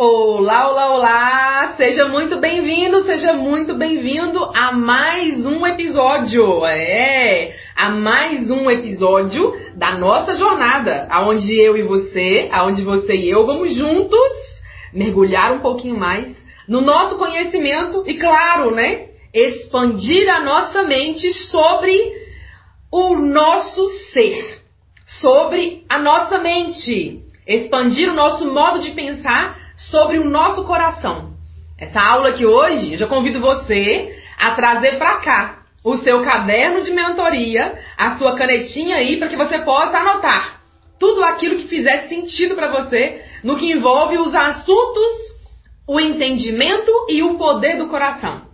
Olá, olá, olá! Seja muito bem-vindo, seja muito bem-vindo a mais um episódio. É, a mais um episódio da nossa jornada, aonde eu e você, aonde você e eu vamos juntos mergulhar um pouquinho mais no nosso conhecimento e, claro, né, expandir a nossa mente sobre o nosso ser, sobre a nossa mente, expandir o nosso modo de pensar sobre o nosso coração. Essa aula aqui hoje, eu já convido você a trazer para cá o seu caderno de mentoria, a sua canetinha aí para que você possa anotar tudo aquilo que fizer sentido para você no que envolve os assuntos, o entendimento e o poder do coração.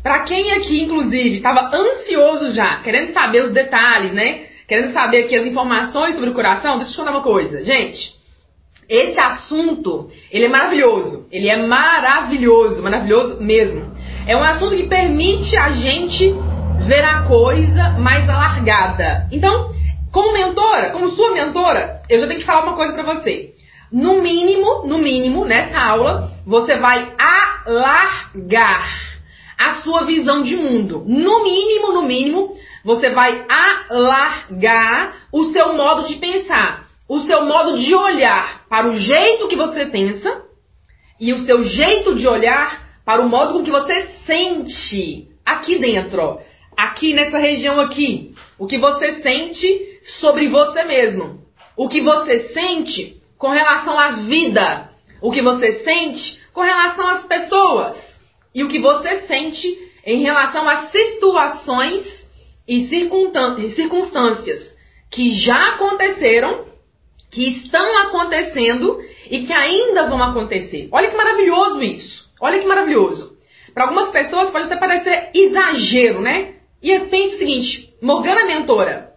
Para quem aqui, inclusive, estava ansioso já, querendo saber os detalhes, né? Querendo saber aqui as informações sobre o coração, deixa eu te contar uma coisa. Gente, esse assunto, ele é maravilhoso. Ele é maravilhoso, maravilhoso mesmo. É um assunto que permite a gente ver a coisa mais alargada. Então, como mentora, como sua mentora, eu já tenho que falar uma coisa para você. No mínimo, no mínimo, nessa aula, você vai alargar a sua visão de mundo. No mínimo, no mínimo, você vai alargar o seu modo de pensar, o seu modo de olhar para o jeito que você pensa e o seu jeito de olhar para o modo com que você sente aqui dentro, aqui nessa região aqui, o que você sente sobre você mesmo, o que você sente com relação à vida, o que você sente com relação às pessoas. E o que você sente em relação a situações e circunstâncias que já aconteceram, que estão acontecendo e que ainda vão acontecer. Olha que maravilhoso isso. Olha que maravilhoso. Para algumas pessoas pode até parecer exagero, né? E eu penso o seguinte, Morgana mentora,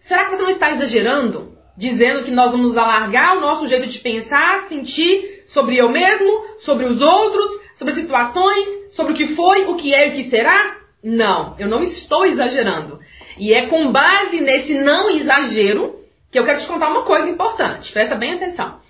será que você não está exagerando? Dizendo que nós vamos alargar o nosso jeito de pensar, sentir sobre eu mesmo, sobre os outros, sobre situações, sobre o que foi, o que é e o que será? Não, eu não estou exagerando. E é com base nesse não exagero que eu quero te contar uma coisa importante. Presta bem atenção.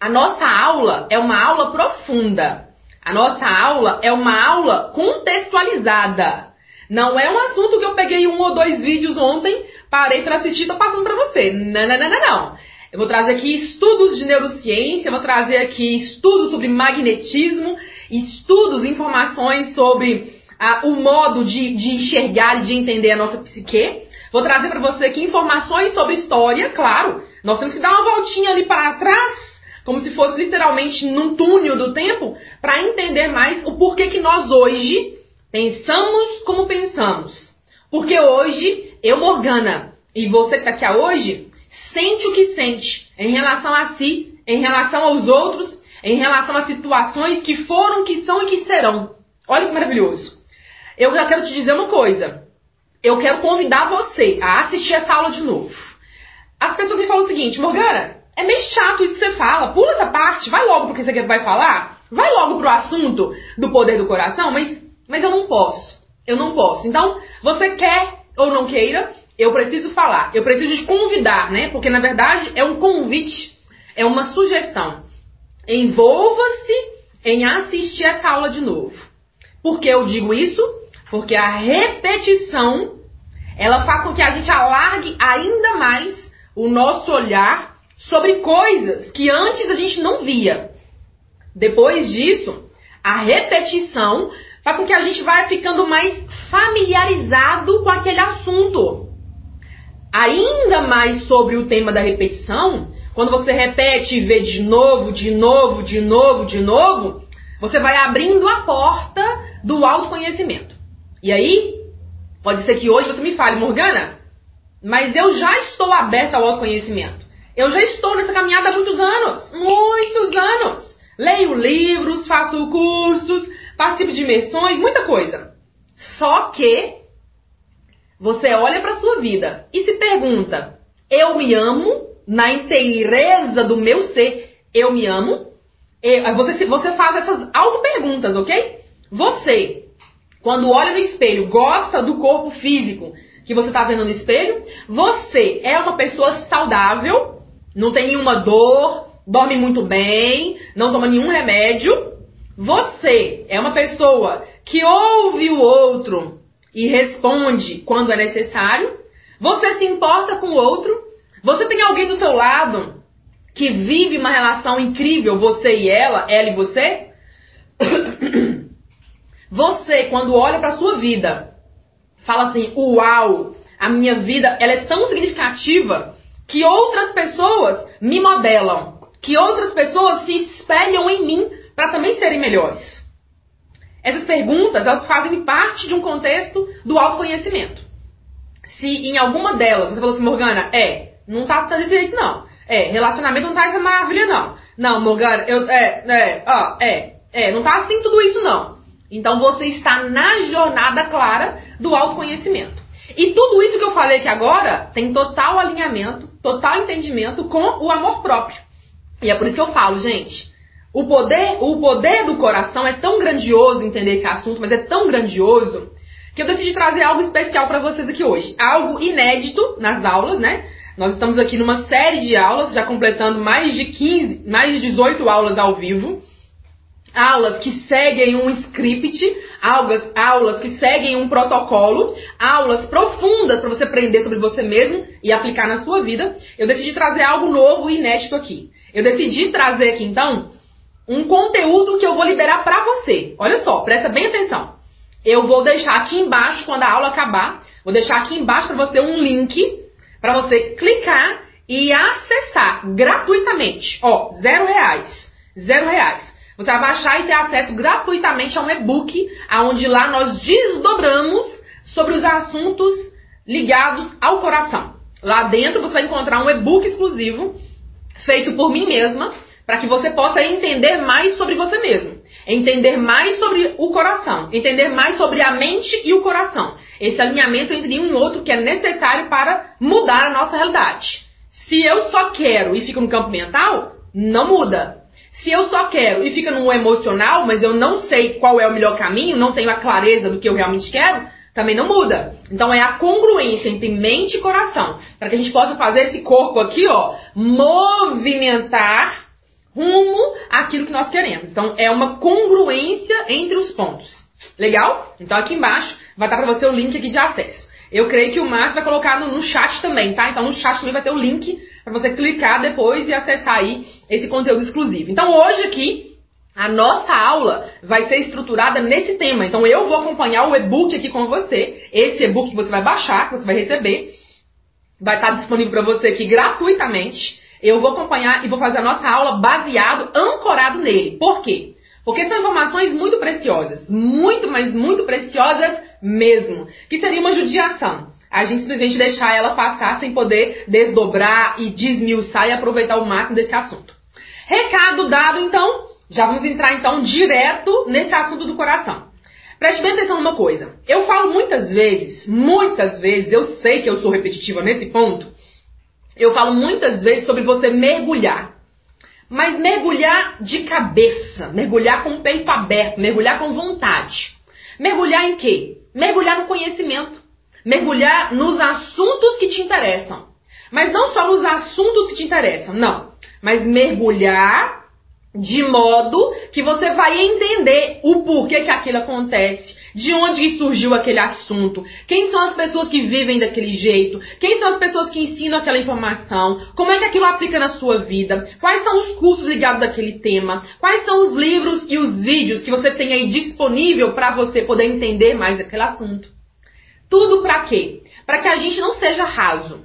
A nossa aula é uma aula profunda. A nossa aula é uma aula contextualizada. Não é um assunto que eu peguei um ou dois vídeos ontem, parei para assistir e tô passando para você. Não, não, não, não, não. Eu vou trazer aqui estudos de neurociência, vou trazer aqui estudos sobre magnetismo, estudos, informações sobre ah, o modo de, de enxergar e de entender a nossa psique. Vou trazer para você aqui informações sobre história, claro. Nós temos que dar uma voltinha ali para trás, como se fosse literalmente num túnel do tempo, para entender mais o porquê que nós hoje pensamos como pensamos. Porque hoje, eu, Morgana, e você que está aqui hoje, sente o que sente em relação a si, em relação aos outros em relação a situações que foram, que são e que serão. Olha que maravilhoso. Eu já quero te dizer uma coisa. Eu quero convidar você a assistir essa aula de novo. As pessoas me falam o seguinte, Morgana, é meio chato isso que você fala. Pula essa parte, vai logo pro que você vai falar. Vai logo pro assunto do poder do coração, mas, mas eu não posso. Eu não posso. Então, você quer ou não queira, eu preciso falar. Eu preciso te convidar, né? Porque na verdade é um convite, é uma sugestão. Envolva-se em assistir essa aula de novo. Por que eu digo isso? Porque a repetição ela faz com que a gente alargue ainda mais o nosso olhar sobre coisas que antes a gente não via. Depois disso, a repetição faz com que a gente vá ficando mais familiarizado com aquele assunto. Ainda mais sobre o tema da repetição, quando você repete e vê de novo, de novo, de novo, de novo, você vai abrindo a porta do autoconhecimento. E aí, pode ser que hoje você me fale, Morgana, mas eu já estou aberta ao autoconhecimento. Eu já estou nessa caminhada há muitos anos. Muitos anos. Leio livros, faço cursos, participo de imersões, muita coisa. Só que você olha para sua vida e se pergunta: eu me amo? na inteireza do meu ser, eu me amo. Você, você faz essas auto-perguntas, ok? Você, quando olha no espelho, gosta do corpo físico que você está vendo no espelho? Você é uma pessoa saudável, não tem nenhuma dor, dorme muito bem, não toma nenhum remédio. Você é uma pessoa que ouve o outro e responde quando é necessário. Você se importa com o outro. Você tem alguém do seu lado que vive uma relação incrível, você e ela, ela e você? Você, quando olha para sua vida, fala assim: "Uau, a minha vida, ela é tão significativa que outras pessoas me modelam, que outras pessoas se espelham em mim para também serem melhores." Essas perguntas, elas fazem parte de um contexto do autoconhecimento. Se em alguma delas você falou assim, Morgana, é, não tá desse jeito não. É, relacionamento não tá essa maravilha não. Não, Morgana, eu, é, é, ó, é, é, não tá assim tudo isso não. Então você está na jornada clara do autoconhecimento. E tudo isso que eu falei aqui agora tem total alinhamento, total entendimento com o amor próprio. E é por isso que eu falo, gente, o poder, o poder do coração é tão grandioso entender esse assunto, mas é tão grandioso que eu decidi trazer algo especial para vocês aqui hoje. Algo inédito nas aulas, né? Nós estamos aqui numa série de aulas, já completando mais de 15, mais de 18 aulas ao vivo aulas que seguem um script, aulas, aulas que seguem um protocolo, aulas profundas para você aprender sobre você mesmo e aplicar na sua vida, eu decidi trazer algo novo e inédito aqui. Eu decidi trazer aqui então um conteúdo que eu vou liberar para você. Olha só, presta bem atenção. Eu vou deixar aqui embaixo quando a aula acabar, vou deixar aqui embaixo para você um link para você clicar e acessar gratuitamente. Ó, zero reais, zero reais. Você vai baixar e ter acesso gratuitamente a um e-book, onde lá nós desdobramos sobre os assuntos ligados ao coração. Lá dentro você vai encontrar um e-book exclusivo, feito por mim mesma, para que você possa entender mais sobre você mesmo, entender mais sobre o coração, entender mais sobre a mente e o coração. Esse alinhamento entre um e outro que é necessário para mudar a nossa realidade. Se eu só quero e fico no campo mental, não muda. Se eu só quero e fica no emocional, mas eu não sei qual é o melhor caminho, não tenho a clareza do que eu realmente quero, também não muda. Então é a congruência entre mente e coração, para que a gente possa fazer esse corpo aqui, ó, movimentar rumo àquilo que nós queremos. Então é uma congruência entre os pontos. Legal? Então aqui embaixo vai estar para você o link aqui de acesso. Eu creio que o Márcio vai colocar no, no, chat também, tá? Então no chat também vai ter o link para você clicar depois e acessar aí esse conteúdo exclusivo. Então hoje aqui a nossa aula vai ser estruturada nesse tema. Então eu vou acompanhar o e-book aqui com você. Esse e-book que você vai baixar, que você vai receber, vai estar disponível para você aqui gratuitamente. Eu vou acompanhar e vou fazer a nossa aula baseado, ancorado nele. Por quê? Porque são informações muito preciosas, muito, mas muito preciosas mesmo, que seria uma judiação. A gente simplesmente deixar ela passar sem poder desdobrar e desmiuçar e aproveitar o máximo desse assunto. Recado dado, então, já vamos entrar então direto nesse assunto do coração. Preste bem atenção numa coisa. Eu falo muitas vezes, muitas vezes, eu sei que eu sou repetitiva nesse ponto. Eu falo muitas vezes sobre você mergulhar. Mas mergulhar de cabeça, mergulhar com o peito aberto, mergulhar com vontade. Mergulhar em quê? Mergulhar no conhecimento. Mergulhar nos assuntos que te interessam. Mas não só nos assuntos que te interessam, não. Mas mergulhar de modo que você vai entender o porquê que aquilo acontece, de onde surgiu aquele assunto, quem são as pessoas que vivem daquele jeito, quem são as pessoas que ensinam aquela informação, como é que aquilo aplica na sua vida, quais são os cursos ligados daquele tema, quais são os livros e os vídeos que você tem aí disponível para você poder entender mais aquele assunto. Tudo para quê? Para que a gente não seja raso.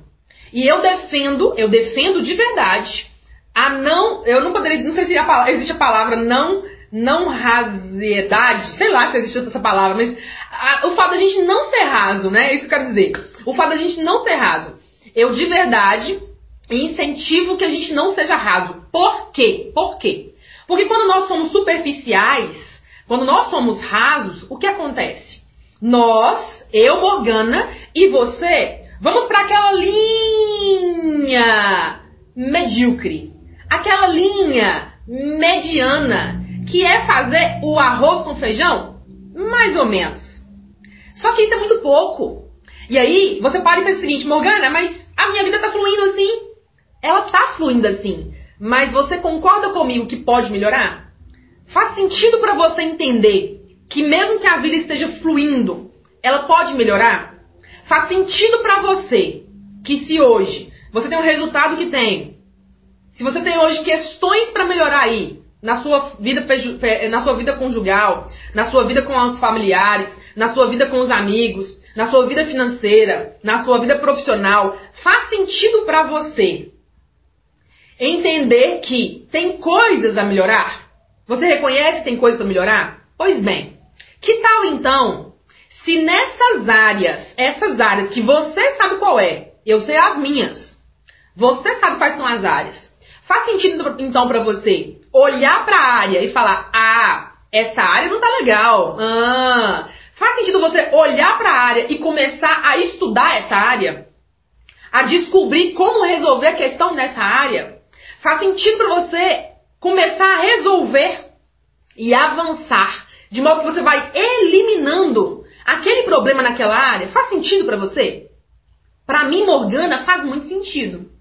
E eu defendo, eu defendo de verdade a não, eu não poderia, não sei se a, existe a palavra não, não rasidade, sei lá se existe essa palavra, mas a, o fato da gente não ser raso, né? É isso que eu quero dizer. O fato da gente não ser raso. Eu de verdade incentivo que a gente não seja raso. Por quê? Por quê? Porque quando nós somos superficiais, quando nós somos rasos, o que acontece? Nós, eu, Morgana e você, vamos para aquela linha medíocre aquela linha mediana que é fazer o arroz com feijão? Mais ou menos. Só que isso é muito pouco. E aí, você para e pensa o seguinte, Morgana, mas a minha vida tá fluindo assim. Ela tá fluindo assim. Mas você concorda comigo que pode melhorar? Faz sentido para você entender que mesmo que a vida esteja fluindo, ela pode melhorar? Faz sentido para você que se hoje você tem o resultado que tem, se você tem hoje questões para melhorar aí na sua vida na sua vida conjugal, na sua vida com os familiares, na sua vida com os amigos, na sua vida financeira, na sua vida profissional, faz sentido para você entender que tem coisas a melhorar? Você reconhece que tem coisas a melhorar? Pois bem, que tal então se nessas áreas, essas áreas que você sabe qual é, eu sei as minhas, você sabe quais são as áreas. Faz sentido então para você olhar para a área e falar: "Ah, essa área não tá legal". Ah, faz sentido você olhar para a área e começar a estudar essa área? A descobrir como resolver a questão nessa área? Faz sentido para você começar a resolver e avançar, de modo que você vai eliminando aquele problema naquela área. Faz sentido para você? Para mim, Morgana, faz muito sentido.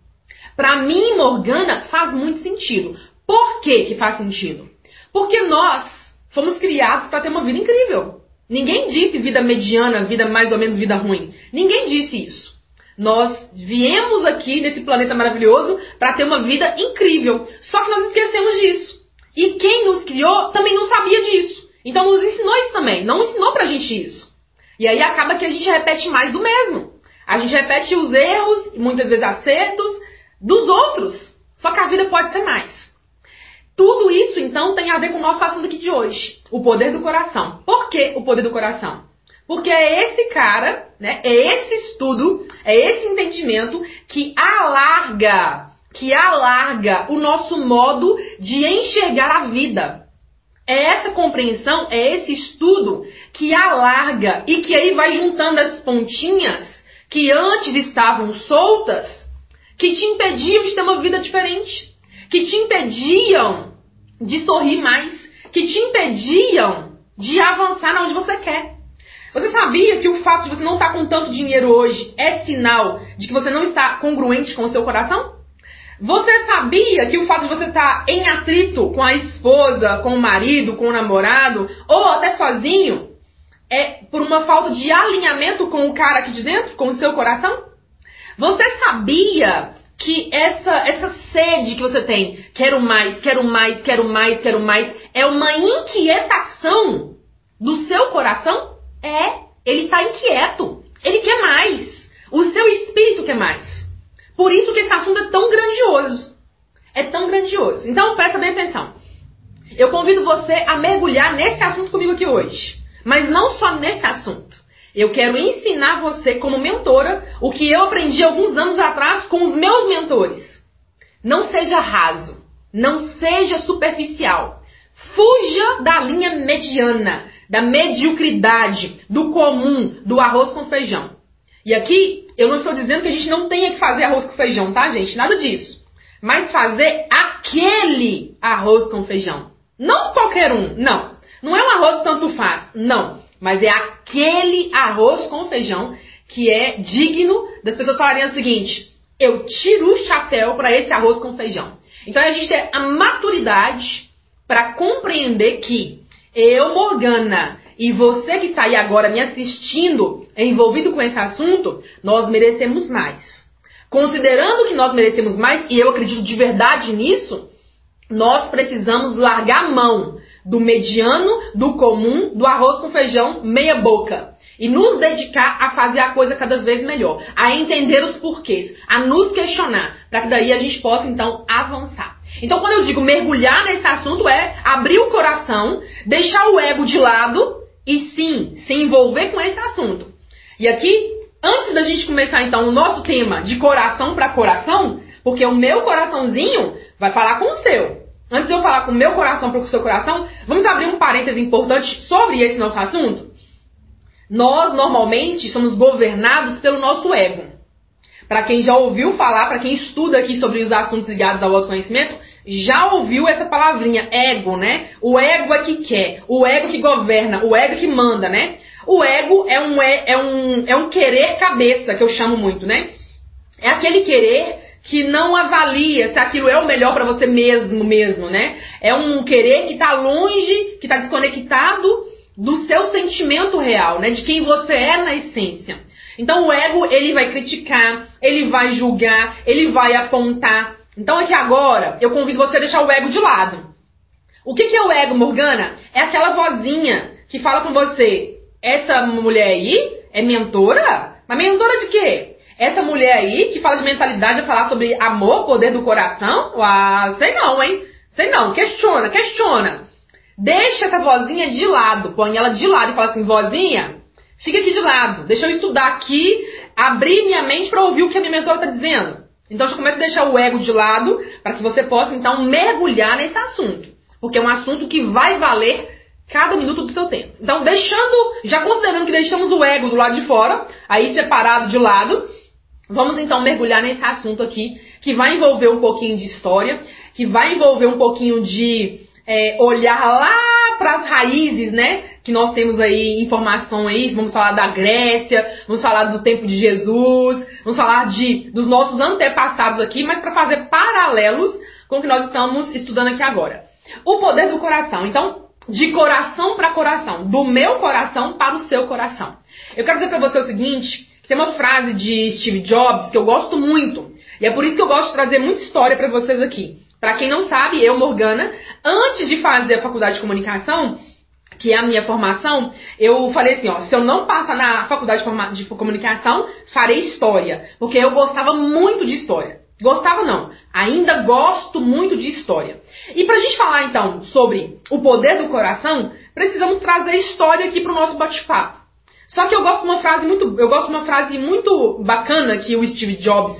Para mim, Morgana, faz muito sentido. Por que, que faz sentido? Porque nós fomos criados para ter uma vida incrível. Ninguém disse vida mediana, vida mais ou menos vida ruim. Ninguém disse isso. Nós viemos aqui nesse planeta maravilhoso para ter uma vida incrível. Só que nós esquecemos disso. E quem nos criou também não sabia disso. Então nos ensinou isso também. Não ensinou pra gente isso. E aí acaba que a gente repete mais do mesmo. A gente repete os erros, muitas vezes acertos, dos outros. Só que a vida pode ser mais. Tudo isso, então, tem a ver com o nosso assunto aqui de hoje. O poder do coração. Por que o poder do coração? Porque é esse cara, né? É esse estudo, é esse entendimento que alarga, que alarga o nosso modo de enxergar a vida. É essa compreensão, é esse estudo que alarga e que aí vai juntando as pontinhas que antes estavam soltas, que te impediam de ter uma vida diferente, que te impediam de sorrir mais, que te impediam de avançar onde você quer. Você sabia que o fato de você não estar com tanto dinheiro hoje é sinal de que você não está congruente com o seu coração? Você sabia que o fato de você estar em atrito com a esposa, com o marido, com o namorado, ou até sozinho, é por uma falta de alinhamento com o cara aqui de dentro, com o seu coração? Você sabia que essa, essa sede que você tem, quero mais, quero mais, quero mais, quero mais, é uma inquietação do seu coração? É, ele está inquieto. Ele quer mais. O seu espírito quer mais. Por isso que esse assunto é tão grandioso. É tão grandioso. Então presta bem atenção. Eu convido você a mergulhar nesse assunto comigo aqui hoje. Mas não só nesse assunto. Eu quero ensinar você, como mentora, o que eu aprendi alguns anos atrás com os meus mentores. Não seja raso. Não seja superficial. Fuja da linha mediana da mediocridade, do comum, do arroz com feijão. E aqui eu não estou dizendo que a gente não tenha que fazer arroz com feijão, tá, gente? Nada disso. Mas fazer aquele arroz com feijão. Não qualquer um, não. Não é um arroz tanto faz, não. Mas é aquele arroz com feijão que é digno das pessoas falarem o seguinte: eu tiro o chapéu para esse arroz com feijão. Então a gente tem a maturidade para compreender que eu, Morgana, e você que está aí agora me assistindo, envolvido com esse assunto, nós merecemos mais. Considerando que nós merecemos mais, e eu acredito de verdade nisso, nós precisamos largar a mão do mediano, do comum, do arroz com feijão meia boca. E nos dedicar a fazer a coisa cada vez melhor, a entender os porquês, a nos questionar, para que daí a gente possa então avançar. Então, quando eu digo mergulhar nesse assunto, é abrir o coração, deixar o ego de lado e sim se envolver com esse assunto. E aqui, antes da gente começar então o nosso tema de coração para coração, porque o meu coraçãozinho vai falar com o seu. Antes de eu falar com o meu coração para o seu coração, vamos abrir um parêntese importante sobre esse nosso assunto. Nós normalmente somos governados pelo nosso ego. Para quem já ouviu falar, para quem estuda aqui sobre os assuntos ligados ao autoconhecimento, já ouviu essa palavrinha, ego, né? O ego é que quer, o ego que governa, o ego que manda, né? O ego é um, é, é um, é um querer cabeça, que eu chamo muito, né? É aquele querer que não avalia se aquilo é o melhor para você mesmo, mesmo, né? É um querer que está longe, que está desconectado do seu sentimento real, né? De quem você é na essência. Então o ego, ele vai criticar, ele vai julgar, ele vai apontar. Então aqui agora, eu convido você a deixar o ego de lado. O que, que é o ego, Morgana? É aquela vozinha que fala com você, essa mulher aí é mentora? Mas mentora de quê? Essa mulher aí que fala de mentalidade, vai falar sobre amor, poder do coração? Ah, sei não, hein? Sei não. Questiona, questiona. Deixa essa vozinha de lado. Põe ela de lado e fala assim, vozinha, fica aqui de lado. Deixa eu estudar aqui, abrir minha mente para ouvir o que a minha mentora está dizendo. Então, já começa a deixar o ego de lado para que você possa, então, mergulhar nesse assunto. Porque é um assunto que vai valer cada minuto do seu tempo. Então, deixando, já considerando que deixamos o ego do lado de fora, aí separado de lado, Vamos então mergulhar nesse assunto aqui, que vai envolver um pouquinho de história, que vai envolver um pouquinho de é, olhar lá para as raízes, né? Que nós temos aí informações, vamos falar da Grécia, vamos falar do tempo de Jesus, vamos falar de dos nossos antepassados aqui, mas para fazer paralelos com o que nós estamos estudando aqui agora. O poder do coração. Então, de coração para coração, do meu coração para o seu coração. Eu quero dizer para você o seguinte, tem uma frase de Steve Jobs que eu gosto muito. E é por isso que eu gosto de trazer muita história para vocês aqui. Para quem não sabe, eu, Morgana, antes de fazer a faculdade de comunicação, que é a minha formação, eu falei assim, ó, se eu não passar na faculdade de comunicação, farei história, porque eu gostava muito de história. Gostava não, ainda gosto muito de história. E pra gente falar então sobre o poder do coração, precisamos trazer história aqui pro nosso bate-papo. Só que eu gosto de uma frase muito, eu gosto de uma frase muito bacana que o Steve Jobs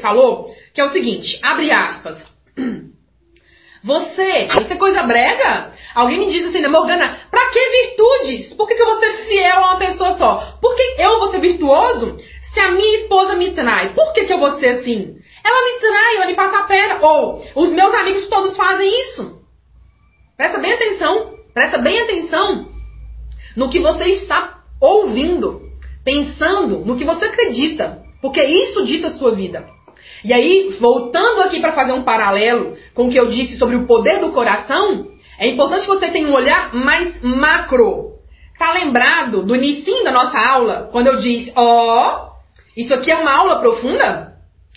falou, que é o seguinte, abre aspas. Você, isso é coisa brega? Alguém me diz assim, né, Morgana, pra que virtudes? Por que, que eu vou ser fiel a uma pessoa só? Por que eu vou ser virtuoso se a minha esposa me trai? Por que, que eu vou ser assim? Ela me trai, ela me passa a perna. Ou, os meus amigos todos fazem isso. Presta bem atenção, presta bem atenção no que você está ouvindo, pensando no que você acredita, porque isso dita a sua vida. E aí, voltando aqui para fazer um paralelo com o que eu disse sobre o poder do coração, é importante que você tenha um olhar mais macro. Tá lembrado do início da nossa aula, quando eu disse, ó, oh, isso aqui é uma aula profunda?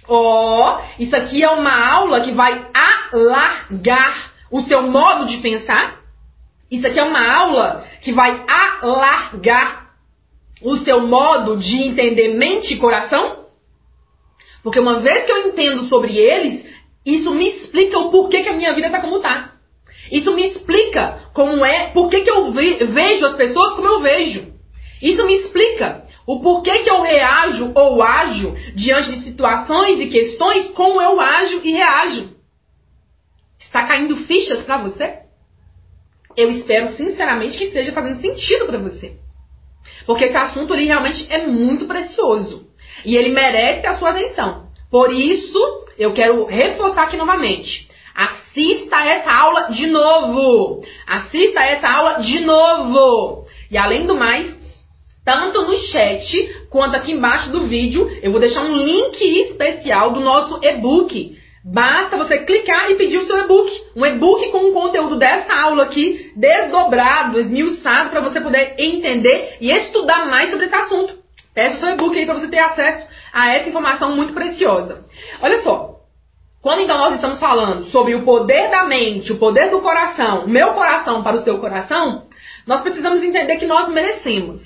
Ó, oh, isso aqui é uma aula que vai alargar o seu modo de pensar? Isso aqui é uma aula que vai alargar o seu modo de entender mente e coração? Porque uma vez que eu entendo sobre eles, isso me explica o porquê que a minha vida está como está. Isso me explica como é, porquê que eu vejo as pessoas como eu vejo. Isso me explica o porquê que eu reajo ou ajo diante de situações e questões como eu ajo e reajo. Está caindo fichas para você? Eu espero sinceramente que esteja fazendo sentido para você. Porque esse assunto ali realmente é muito precioso. E ele merece a sua atenção. Por isso, eu quero reforçar aqui novamente. Assista essa aula de novo. Assista essa aula de novo. E além do mais, tanto no chat quanto aqui embaixo do vídeo, eu vou deixar um link especial do nosso e-book Basta você clicar e pedir o seu e-book. Um e-book com o conteúdo dessa aula aqui, desdobrado, esmiuçado, para você poder entender e estudar mais sobre esse assunto. Peça o seu e-book aí para você ter acesso a essa informação muito preciosa. Olha só. Quando então nós estamos falando sobre o poder da mente, o poder do coração, o meu coração para o seu coração, nós precisamos entender que nós merecemos.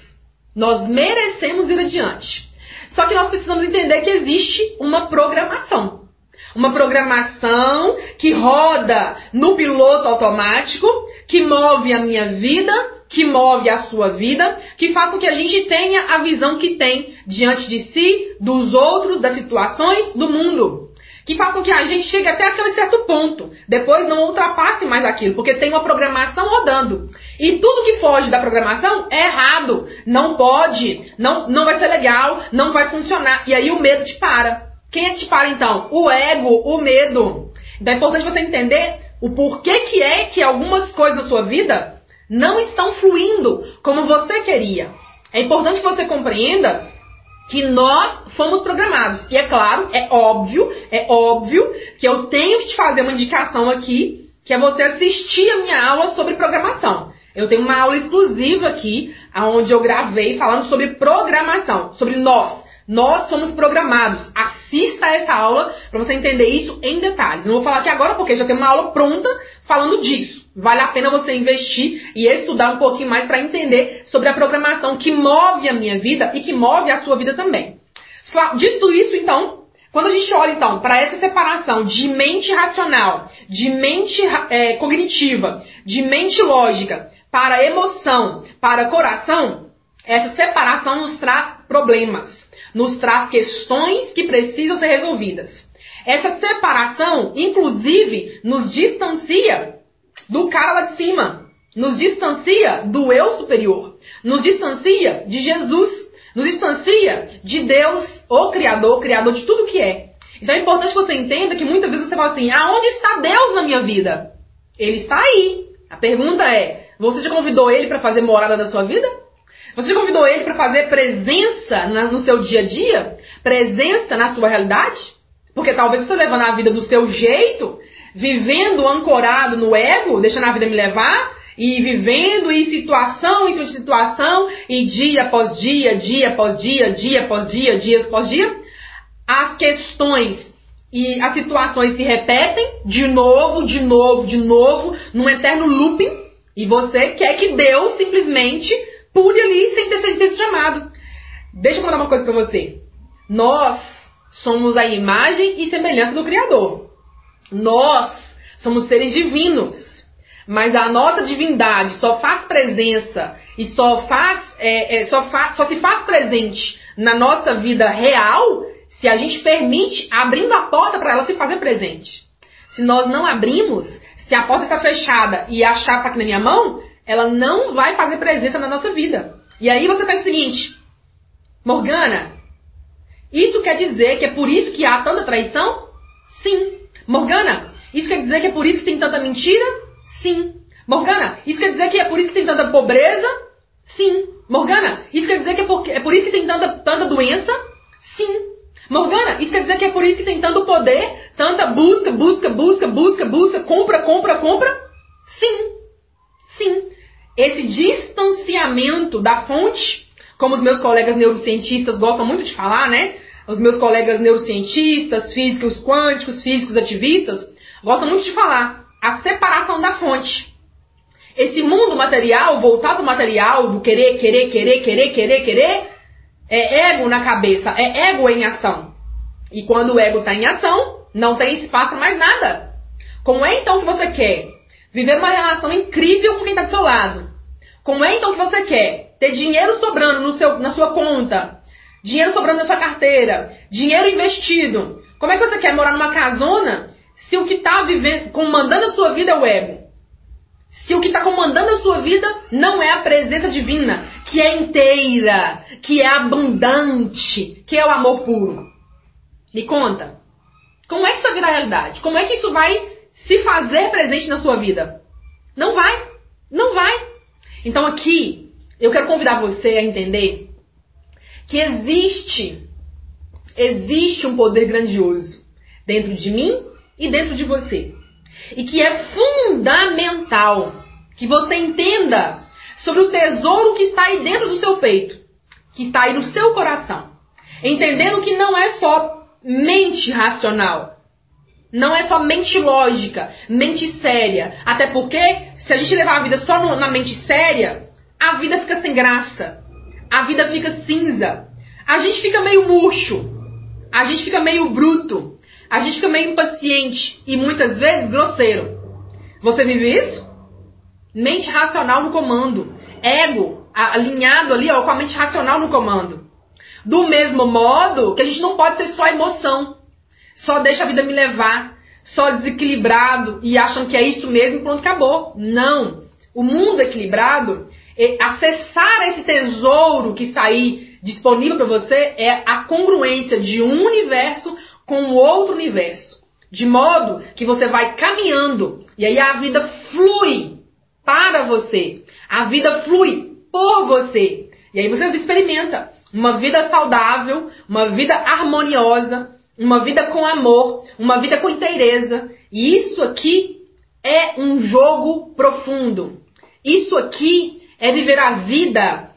Nós merecemos ir adiante. Só que nós precisamos entender que existe uma programação. Uma programação que roda no piloto automático, que move a minha vida, que move a sua vida, que faz com que a gente tenha a visão que tem diante de si, dos outros, das situações, do mundo. Que faz com que a gente chegue até aquele certo ponto. Depois não ultrapasse mais aquilo, porque tem uma programação rodando. E tudo que foge da programação é errado. Não pode, não, não vai ser legal, não vai funcionar. E aí o medo te para. Quem é que te para então? O ego, o medo. Então é importante você entender o porquê que é que algumas coisas da sua vida não estão fluindo como você queria. É importante que você compreenda que nós fomos programados. E é claro, é óbvio, é óbvio que eu tenho que te fazer uma indicação aqui, que é você assistir a minha aula sobre programação. Eu tenho uma aula exclusiva aqui, onde eu gravei falando sobre programação, sobre nós. Nós somos programados. Assista essa aula para você entender isso em detalhes. Não vou falar aqui agora porque já tem uma aula pronta falando disso. Vale a pena você investir e estudar um pouquinho mais para entender sobre a programação que move a minha vida e que move a sua vida também. Dito isso, então, quando a gente olha então para essa separação de mente racional, de mente é, cognitiva, de mente lógica, para emoção, para coração, essa separação nos traz problemas nos traz questões que precisam ser resolvidas. Essa separação, inclusive, nos distancia do cara lá de cima, nos distancia do eu superior, nos distancia de Jesus, nos distancia de Deus, o Criador, o Criador de tudo que é. Então é importante que você entenda que muitas vezes você fala assim: aonde está Deus na minha vida? Ele está aí. A pergunta é: você já convidou ele para fazer morada da sua vida? Você convidou ele para fazer presença no seu dia a dia? Presença na sua realidade? Porque talvez você levando a vida do seu jeito, vivendo ancorado no ego, deixando a vida me levar, e vivendo em situação em situação, e dia após dia, dia após dia, dia após dia, dia após dia, as questões e as situações se repetem de novo, de novo, de novo, num eterno looping, e você quer que Deus simplesmente pule ali sem ter sido chamado. Deixa eu contar uma coisa para você. Nós somos a imagem e semelhança do Criador. Nós somos seres divinos. Mas a nossa divindade só faz presença e só faz, é, é, só, fa só se faz presente na nossa vida real se a gente permite abrindo a porta para ela se fazer presente. Se nós não abrimos, se a porta está fechada e a chave está aqui na minha mão, ela não vai fazer presença na nossa vida. E aí você faz o seguinte, Morgana, isso quer dizer que é por isso que há tanta traição? Sim. Morgana, isso quer dizer que é por isso que tem tanta mentira? Sim. Morgana, isso quer dizer que é por isso que tem tanta pobreza? Sim. Morgana, isso quer dizer que é por, é por isso que tem tanta, tanta doença? Sim. Morgana, isso quer dizer que é por isso que tem tanto poder, tanta busca, busca, busca, busca, busca, compra, compra, compra? Sim. Sim esse distanciamento da fonte, como os meus colegas neurocientistas gostam muito de falar, né? Os meus colegas neurocientistas, físicos quânticos, físicos ativistas, gostam muito de falar a separação da fonte. Esse mundo material, voltado material, do querer, querer, querer, querer, querer, querer, é ego na cabeça, é ego em ação. E quando o ego está em ação, não tem espaço mais nada. Como é então que você quer viver uma relação incrível com quem está do seu lado? Como é então que você quer ter dinheiro sobrando seu, na sua conta, dinheiro sobrando na sua carteira, dinheiro investido? Como é que você quer morar numa casona se o que está comandando a sua vida é o ego? Se o que está comandando a sua vida não é a presença divina, que é inteira, que é abundante, que é o amor puro. Me conta. Como é que isso vira realidade? Como é que isso vai se fazer presente na sua vida? Não vai. Não vai. Então aqui eu quero convidar você a entender que existe existe um poder grandioso dentro de mim e dentro de você. E que é fundamental que você entenda sobre o tesouro que está aí dentro do seu peito, que está aí no seu coração. Entendendo que não é só mente racional, não é só mente lógica, mente séria. Até porque, se a gente levar a vida só no, na mente séria, a vida fica sem graça. A vida fica cinza. A gente fica meio murcho. A gente fica meio bruto. A gente fica meio impaciente. E muitas vezes grosseiro. Você vive isso? Mente racional no comando. Ego alinhado ali ó, com a mente racional no comando. Do mesmo modo que a gente não pode ser só emoção só deixa a vida me levar, só desequilibrado e acham que é isso mesmo pronto, acabou. Não. O mundo equilibrado, é acessar esse tesouro que está aí disponível para você é a congruência de um universo com o outro universo. De modo que você vai caminhando e aí a vida flui para você. A vida flui por você. E aí você experimenta uma vida saudável, uma vida harmoniosa, uma vida com amor, uma vida com inteireza. E isso aqui é um jogo profundo. Isso aqui é viver a vida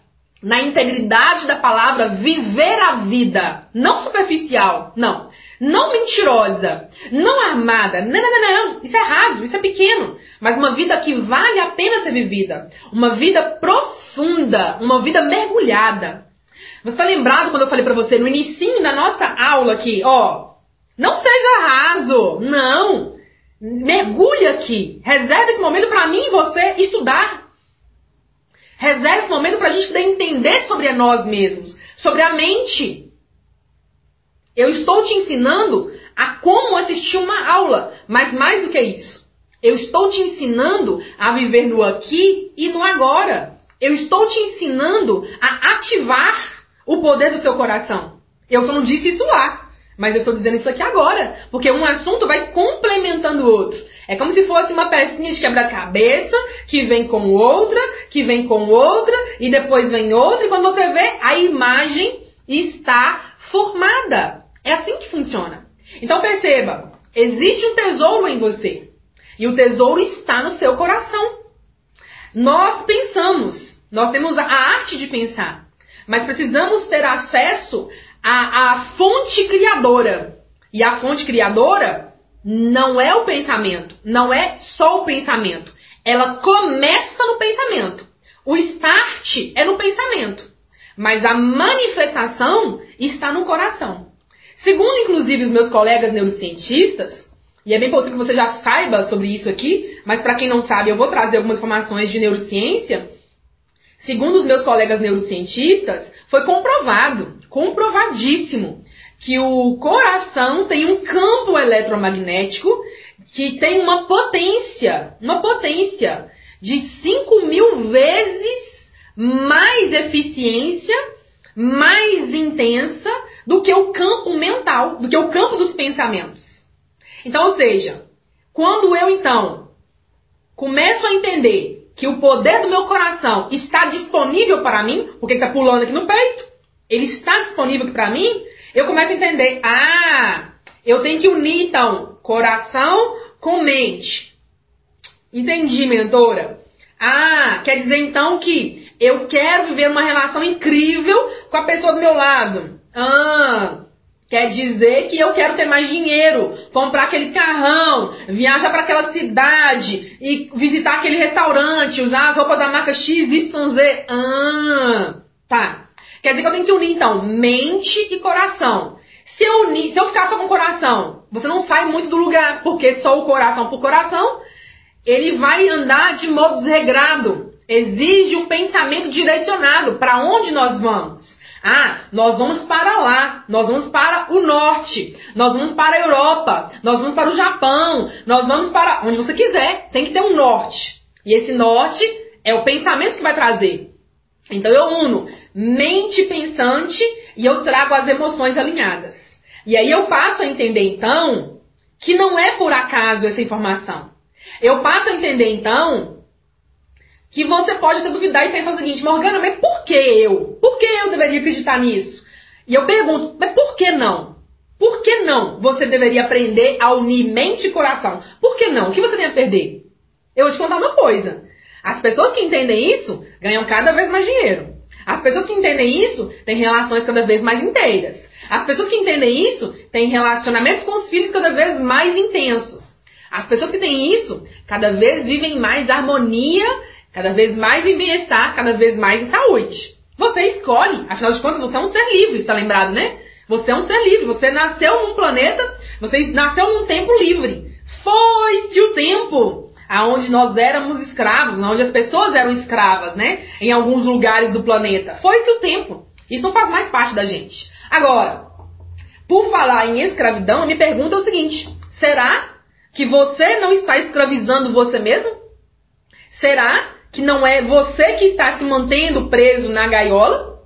na integridade da palavra, viver a vida, não superficial, não. Não mentirosa, não armada, não, não, não, não, isso é raso, isso é pequeno, mas uma vida que vale a pena ser vivida, uma vida profunda, uma vida mergulhada. Você está lembrado quando eu falei para você no início da nossa aula aqui, ó, não seja raso, não, mergulhe aqui, reserve esse momento para mim e você estudar, reserve esse momento para a gente poder entender sobre nós mesmos, sobre a mente. Eu estou te ensinando a como assistir uma aula, mas mais do que isso, eu estou te ensinando a viver no aqui e no agora. Eu estou te ensinando a ativar o poder do seu coração. Eu só não disse isso lá, mas eu estou dizendo isso aqui agora, porque um assunto vai complementando o outro. É como se fosse uma pecinha de quebra-cabeça que vem com outra, que vem com outra e depois vem outra e quando você vê a imagem está formada. É assim que funciona. Então perceba, existe um tesouro em você. E o tesouro está no seu coração. Nós pensamos, nós temos a arte de pensar, mas precisamos ter acesso à, à fonte criadora. E a fonte criadora não é o pensamento, não é só o pensamento. Ela começa no pensamento. O start é no pensamento, mas a manifestação está no coração. Segundo, inclusive, os meus colegas neurocientistas, e é bem possível que você já saiba sobre isso aqui, mas para quem não sabe, eu vou trazer algumas informações de neurociência. Segundo os meus colegas neurocientistas, foi comprovado, comprovadíssimo, que o coração tem um campo eletromagnético que tem uma potência, uma potência de 5 mil vezes mais eficiência, mais intensa do que o campo mental, do que o campo dos pensamentos. Então, ou seja, quando eu então começo a entender que o poder do meu coração está disponível para mim, porque está pulando aqui no peito, ele está disponível aqui para mim, eu começo a entender, ah, eu tenho que unir então coração com mente. Entendi, mentora. Ah, quer dizer então que eu quero viver uma relação incrível com a pessoa do meu lado. Ah, quer dizer que eu quero ter mais dinheiro, comprar aquele carrão, viajar para aquela cidade e visitar aquele restaurante, usar as roupas da marca XYZ. Ah, tá. Quer dizer que eu tenho que unir então mente e coração. Se eu, unir, se eu ficar só com o coração, você não sai muito do lugar, porque só o coração por coração, ele vai andar de modo desregrado. Exige um pensamento direcionado para onde nós vamos. Ah, nós vamos para lá, nós vamos para o norte, nós vamos para a Europa, nós vamos para o Japão, nós vamos para onde você quiser. Tem que ter um norte. E esse norte é o pensamento que vai trazer. Então eu uno mente pensante e eu trago as emoções alinhadas. E aí eu passo a entender então que não é por acaso essa informação. Eu passo a entender então que você pode até duvidar e pensar o seguinte, Morgana, mas por que eu? Por que eu deveria acreditar nisso? E eu pergunto, mas por que não? Por que não você deveria aprender a unir mente e coração? Por que não? O que você tem a perder? Eu vou te contar uma coisa. As pessoas que entendem isso ganham cada vez mais dinheiro. As pessoas que entendem isso têm relações cada vez mais inteiras. As pessoas que entendem isso têm relacionamentos com os filhos cada vez mais intensos. As pessoas que têm isso cada vez vivem mais harmonia Cada vez mais em bem-estar, cada vez mais em saúde. Você escolhe, afinal de contas, você é um ser livre, está lembrado, né? Você é um ser livre, você nasceu num planeta, você nasceu num tempo livre. Foi-se o tempo aonde nós éramos escravos, onde as pessoas eram escravas, né? Em alguns lugares do planeta. Foi-se o tempo. Isso não faz mais parte da gente. Agora, por falar em escravidão, me pergunta o seguinte: será que você não está escravizando você mesmo? Será que não é você que está se mantendo preso na gaiola?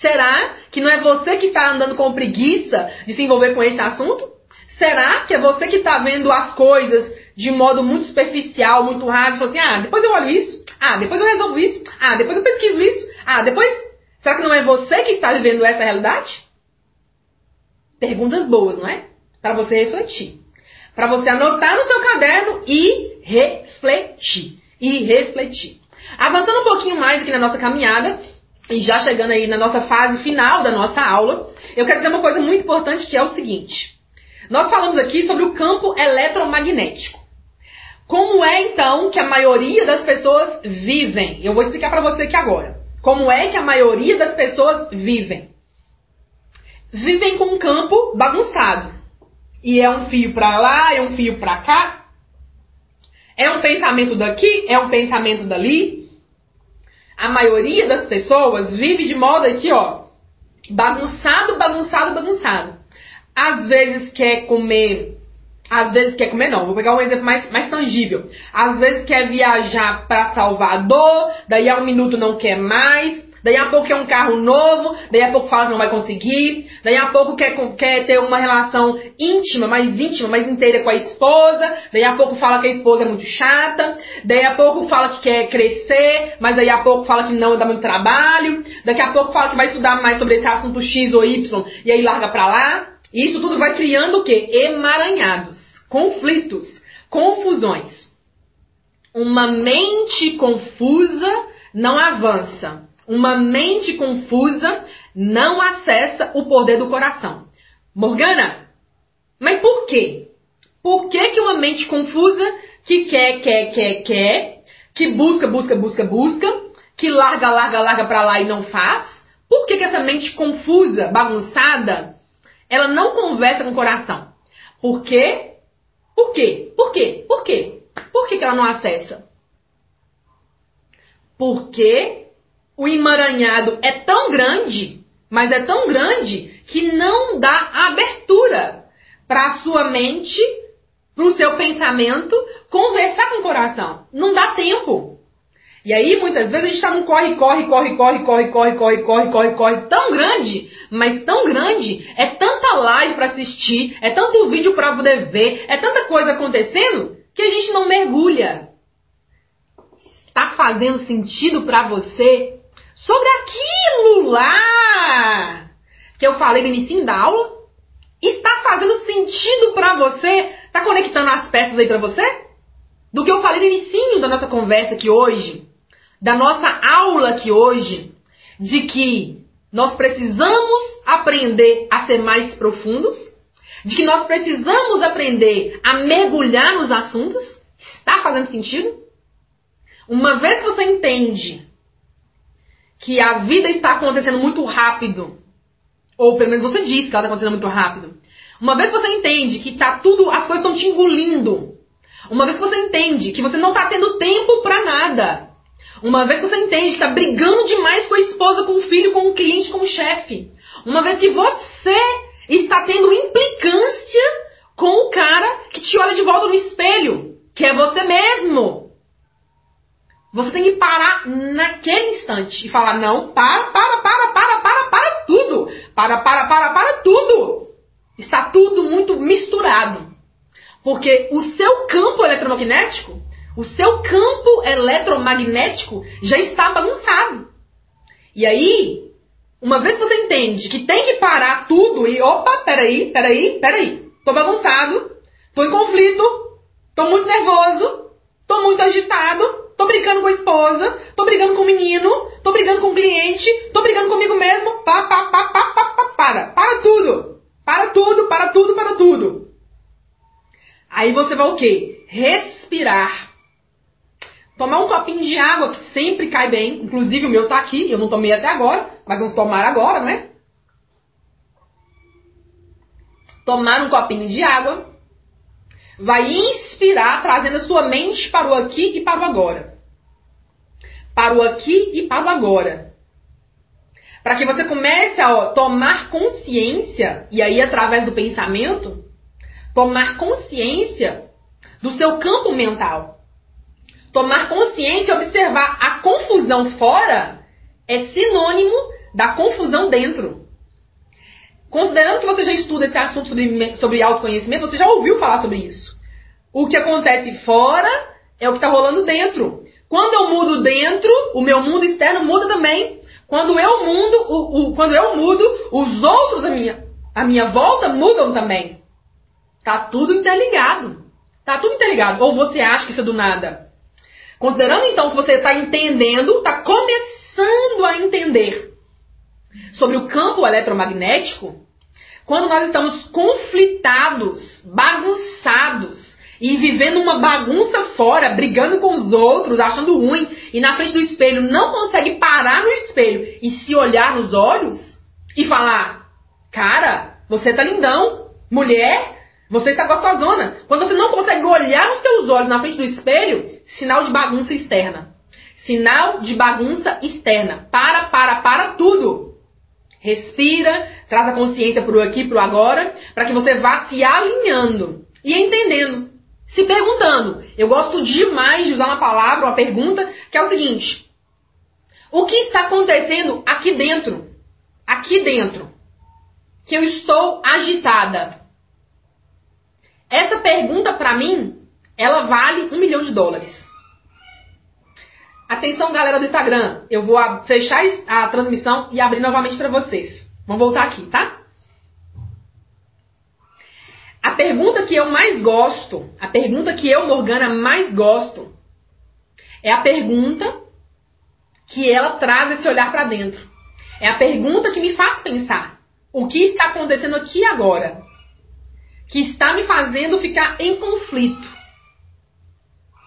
Será que não é você que está andando com preguiça de se envolver com esse assunto? Será que é você que está vendo as coisas de modo muito superficial, muito raso, e fala assim, ah, depois eu olho isso, ah, depois eu resolvo isso, ah, depois eu pesquiso isso, ah, depois... Será que não é você que está vivendo essa realidade? Perguntas boas, não é? Para você refletir. Para você anotar no seu caderno e refletir. E refletir. Avançando um pouquinho mais aqui na nossa caminhada, e já chegando aí na nossa fase final da nossa aula, eu quero dizer uma coisa muito importante que é o seguinte. Nós falamos aqui sobre o campo eletromagnético. Como é então que a maioria das pessoas vivem? Eu vou explicar para você aqui agora. Como é que a maioria das pessoas vivem? Vivem com um campo bagunçado. E é um fio para lá, é um fio para cá. É um pensamento daqui, é um pensamento dali. A maioria das pessoas vive de modo aqui, ó, bagunçado, bagunçado, bagunçado. Às vezes quer comer às vezes quer comer, não, vou pegar um exemplo mais, mais tangível. Às vezes quer viajar para Salvador, daí a um minuto não quer mais, daí a pouco quer um carro novo, daí a pouco fala que não vai conseguir, daí a pouco quer, quer ter uma relação íntima, mais íntima, mais inteira com a esposa, daí a pouco fala que a esposa é muito chata, daí a pouco fala que quer crescer, mas daí a pouco fala que não dá muito trabalho, daqui a pouco fala que vai estudar mais sobre esse assunto X ou Y, e aí larga pra lá. E isso tudo vai criando o quê? Emaranhados, conflitos, confusões. Uma mente confusa não avança. Uma mente confusa não acessa o poder do coração. Morgana, mas por quê? Por que, que uma mente confusa que quer, quer, quer, quer, que busca, busca, busca, busca, que larga, larga, larga pra lá e não faz? Por que, que essa mente confusa, bagunçada, ela não conversa com o coração. Por quê? Por quê? Por quê? Por quê? Por que, que ela não acessa? Porque o emaranhado é tão grande, mas é tão grande que não dá abertura para a sua mente, para o seu pensamento conversar com o coração. Não dá tempo. E aí, muitas vezes, a gente está num corre, corre, corre, corre, corre, corre, corre, corre, corre, corre, tão grande, mas tão grande, é tanta live para assistir, é tanto vídeo para poder ver, é tanta coisa acontecendo, que a gente não mergulha. Está fazendo sentido para você sobre aquilo lá que eu falei no início da aula? Está fazendo sentido para você? Está conectando as peças aí para você? Do que eu falei no início da nossa conversa aqui hoje? da nossa aula aqui hoje de que nós precisamos aprender a ser mais profundos, de que nós precisamos aprender a mergulhar nos assuntos. Está fazendo sentido? Uma vez que você entende que a vida está acontecendo muito rápido, ou pelo menos você diz que ela está acontecendo muito rápido, uma vez que você entende que tá tudo, as coisas estão te engolindo, uma vez que você entende que você não está tendo tempo para nada, uma vez que você entende que está brigando demais com a esposa, com o filho, com o cliente, com o chefe. Uma vez que você está tendo implicância com o cara que te olha de volta no espelho, que é você mesmo. Você tem que parar naquele instante e falar: não, para, para, para, para, para, para tudo. Para, para, para, para tudo. Está tudo muito misturado. Porque o seu campo eletromagnético o seu campo eletromagnético já está bagunçado. E aí, uma vez que você entende que tem que parar tudo e, opa, peraí, peraí, peraí, tô bagunçado, tô em conflito, tô muito nervoso, tô muito agitado, tô brigando com a esposa, tô brigando com o menino, tô brigando com o cliente, tô brigando comigo mesmo, pá, pá, pá, pá, pá, pá, para, para tudo, para tudo, para tudo, para tudo. Aí você vai o quê? Respirar Tomar um copinho de água, que sempre cai bem. Inclusive o meu tá aqui, eu não tomei até agora, mas vamos tomar agora, né? Tomar um copinho de água. Vai inspirar, trazendo a sua mente para o aqui e para o agora. Para o aqui e para o agora. Para que você comece a ó, tomar consciência, e aí através do pensamento, tomar consciência do seu campo mental. Tomar consciência e observar a confusão fora é sinônimo da confusão dentro. Considerando que você já estuda esse assunto sobre, sobre autoconhecimento, você já ouviu falar sobre isso. O que acontece fora é o que está rolando dentro. Quando eu mudo dentro, o meu mundo externo muda também. Quando eu mudo, o, o, quando eu mudo, os outros à minha, à minha volta mudam também. Tá tudo interligado. Tá tudo interligado. Ou você acha que isso é do nada? Considerando então que você está entendendo, está começando a entender sobre o campo eletromagnético, quando nós estamos conflitados, bagunçados, e vivendo uma bagunça fora, brigando com os outros, achando ruim, e na frente do espelho não consegue parar no espelho e se olhar nos olhos e falar: Cara, você tá lindão. Mulher, você está gostosona. Quando você não consegue olhar nos seus olhos na frente do espelho, sinal de bagunça externa. Sinal de bagunça externa. Para, para, para tudo. Respira, traz a consciência pro aqui, pro agora, para que você vá se alinhando e entendendo se perguntando. Eu gosto demais de usar uma palavra, uma pergunta, que é o seguinte: O que está acontecendo aqui dentro? Aqui dentro. Que eu estou agitada. Essa pergunta, para mim, ela vale um milhão de dólares. Atenção, galera do Instagram. Eu vou fechar a transmissão e abrir novamente para vocês. Vamos voltar aqui, tá? A pergunta que eu mais gosto, a pergunta que eu, Morgana, mais gosto, é a pergunta que ela traz esse olhar para dentro. É a pergunta que me faz pensar o que está acontecendo aqui agora, que está me fazendo ficar em conflito.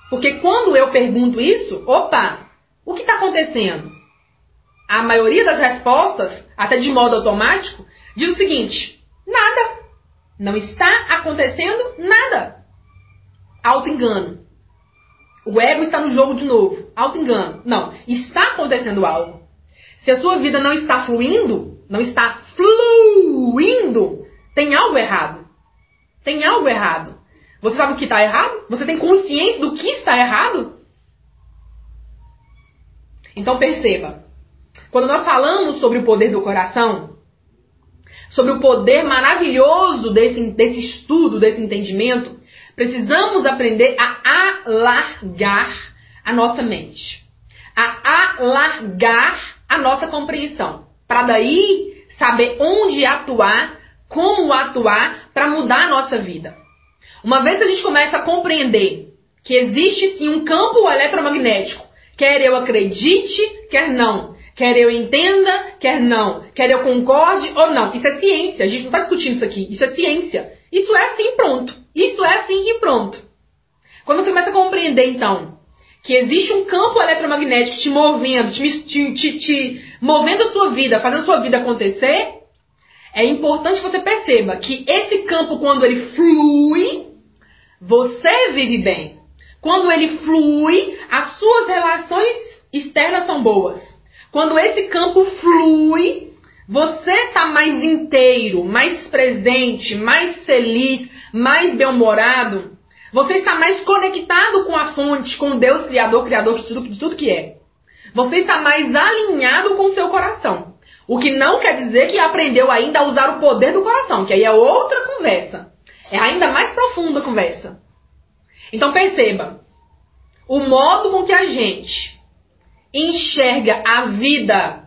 Porque quando eu pergunto isso, opa, o que está acontecendo? A maioria das respostas, até de modo automático, diz o seguinte: nada. Não está acontecendo nada. Auto-engano. O ego está no jogo de novo. Auto-engano. Não. Está acontecendo algo. Se a sua vida não está fluindo, não está fluindo, tem algo errado. Tem algo errado. Você sabe o que está errado? Você tem consciência do que está errado? Então perceba. Quando nós falamos sobre o poder do coração, sobre o poder maravilhoso desse, desse estudo, desse entendimento, precisamos aprender a alargar a nossa mente, a alargar a nossa compreensão, para daí saber onde atuar, como atuar para mudar a nossa vida. Uma vez que a gente começa a compreender que existe sim um campo eletromagnético, quer eu acredite, quer não, Quer eu entenda, quer não. Quer eu concorde ou não. Isso é ciência. A gente não está discutindo isso aqui. Isso é ciência. Isso é assim pronto. Isso é assim e pronto. Quando você começa a compreender, então, que existe um campo eletromagnético te movendo, te, te, te, te movendo a sua vida, fazendo a sua vida acontecer, é importante que você perceba que esse campo, quando ele flui, você vive bem. Quando ele flui, as suas relações externas são boas. Quando esse campo flui, você está mais inteiro, mais presente, mais feliz, mais bem-humorado. Você está mais conectado com a fonte, com Deus Criador, Criador de tudo, de tudo que é. Você está mais alinhado com o seu coração. O que não quer dizer que aprendeu ainda a usar o poder do coração, que aí é outra conversa. É ainda mais profunda a conversa. Então perceba, o modo com que a gente enxerga a vida,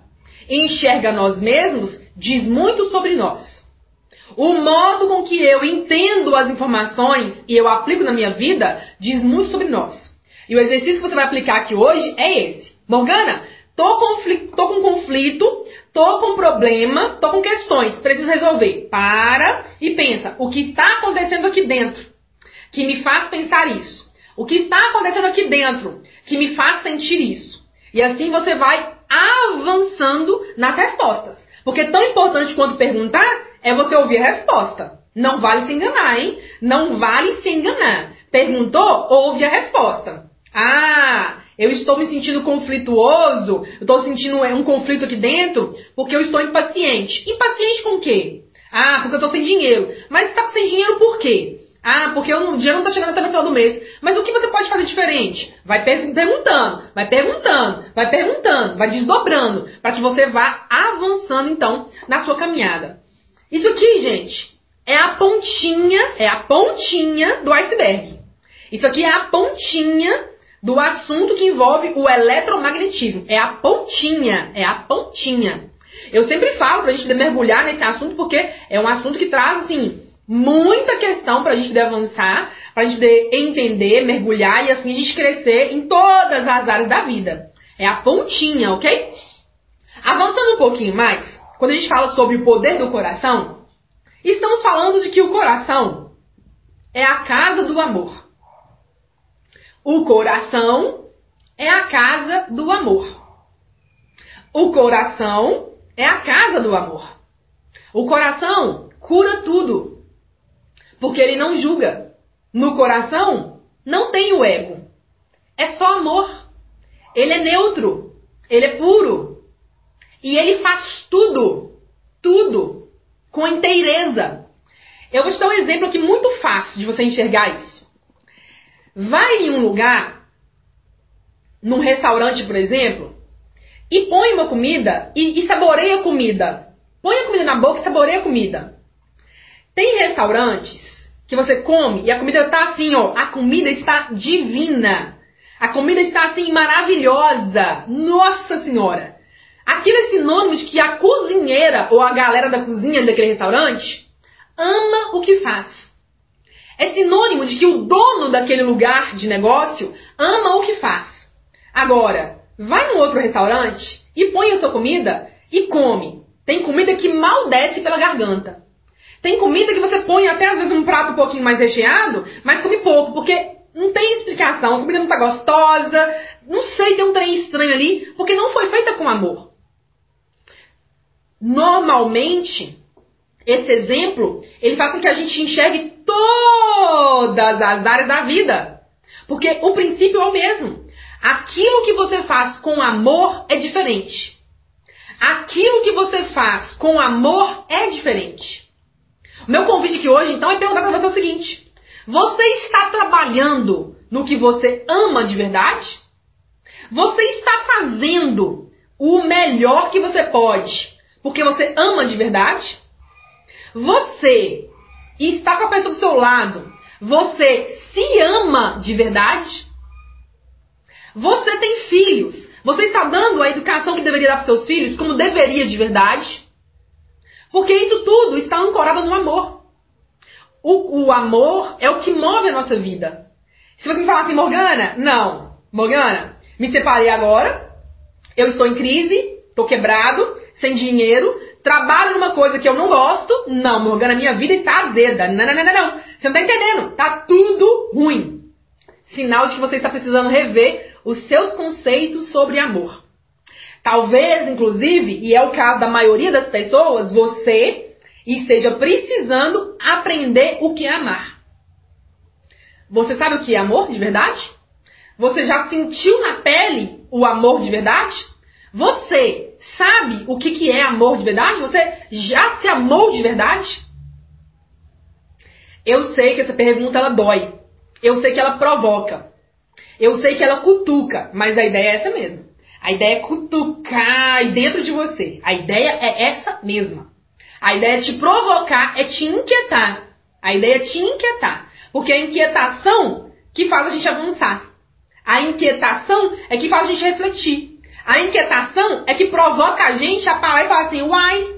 enxerga nós mesmos, diz muito sobre nós. O modo com que eu entendo as informações e eu aplico na minha vida diz muito sobre nós. E o exercício que você vai aplicar aqui hoje é esse. Morgana, tô, conflito, tô com conflito, tô com problema, tô com questões, preciso resolver. Para e pensa, o que está acontecendo aqui dentro que me faz pensar isso? O que está acontecendo aqui dentro que me faz sentir isso? E assim você vai avançando nas respostas. Porque tão importante quanto perguntar é você ouvir a resposta. Não vale se enganar, hein? Não vale se enganar. Perguntou, ouve a resposta. Ah, eu estou me sentindo conflituoso, eu estou sentindo um conflito aqui dentro porque eu estou impaciente. Impaciente com o quê? Ah, porque eu estou sem dinheiro. Mas está sem dinheiro por quê? Ah, porque o dinheiro não está chegando até no final do mês. Mas o que você pode fazer diferente? Vai perguntando, vai perguntando, vai perguntando, vai desdobrando, para que você vá avançando então na sua caminhada. Isso aqui, gente, é a pontinha, é a pontinha do iceberg. Isso aqui é a pontinha do assunto que envolve o eletromagnetismo. É a pontinha, é a pontinha. Eu sempre falo pra gente mergulhar nesse assunto porque é um assunto que traz, assim, muita questão pra gente poder avançar, pra gente poder entender, mergulhar e assim a gente crescer em todas as áreas da vida. É a pontinha, ok? Avançando um pouquinho mais, quando a gente fala sobre o poder do coração, estamos falando de que o coração é a casa do amor. O coração é a casa do amor. O coração é a casa do amor. O coração cura tudo. Porque ele não julga. No coração não tem o ego. É só amor. Ele é neutro. Ele é puro. E ele faz tudo. Tudo. Com inteireza. Eu vou te dar um exemplo aqui muito fácil de você enxergar isso. Vai em um lugar, num restaurante, por exemplo, e põe uma comida e, e saboreia a comida. Põe a comida na boca e saboreia a comida. Tem restaurantes que você come e a comida está assim, ó. A comida está divina. A comida está assim maravilhosa. Nossa Senhora! Aquilo é sinônimo de que a cozinheira ou a galera da cozinha daquele restaurante ama o que faz é sinônimo de que o dono daquele lugar de negócio ama o que faz. Agora, vai num outro restaurante e põe a sua comida e come. Tem comida que mal desce pela garganta. Tem comida que você põe até às vezes um prato um pouquinho mais recheado, mas come pouco, porque não tem explicação. A comida não tá gostosa, não sei, tem um trem estranho ali, porque não foi feita com amor. Normalmente, esse exemplo, ele faz com que a gente enxergue todas as áreas da vida. Porque o princípio é o mesmo. Aquilo que você faz com amor é diferente. Aquilo que você faz com amor é diferente. Meu convite aqui hoje, então, é perguntar para você o seguinte: Você está trabalhando no que você ama de verdade? Você está fazendo o melhor que você pode porque você ama de verdade? você está com a pessoa do seu lado, você se ama de verdade? Você tem filhos. Você está dando a educação que deveria dar para seus filhos como deveria de verdade? Porque isso tudo está ancorado no amor. O, o amor é o que move a nossa vida. Se você me falar assim, Morgana, não. Morgana, me separei agora, eu estou em crise, estou quebrado, sem dinheiro, Trabalho numa coisa que eu não gosto. Não, Morgana, minha vida está azeda. Não, não, não, não, não. Você não tá entendendo. Tá tudo ruim. Sinal de que você está precisando rever os seus conceitos sobre amor. Talvez, inclusive, e é o caso da maioria das pessoas, você esteja precisando aprender o que é amar. Você sabe o que é amor de verdade? Você já sentiu na pele o amor de verdade? Você sabe o que, que é amor de verdade? Você já se amou de verdade? Eu sei que essa pergunta ela dói. Eu sei que ela provoca. Eu sei que ela cutuca, mas a ideia é essa mesma. A ideia é cutucar dentro de você. A ideia é essa mesma. A ideia é te provocar, é te inquietar. A ideia é te inquietar. Porque a inquietação que faz a gente avançar. A inquietação é que faz a gente refletir. A inquietação é que provoca a gente a parar e falar assim: uai,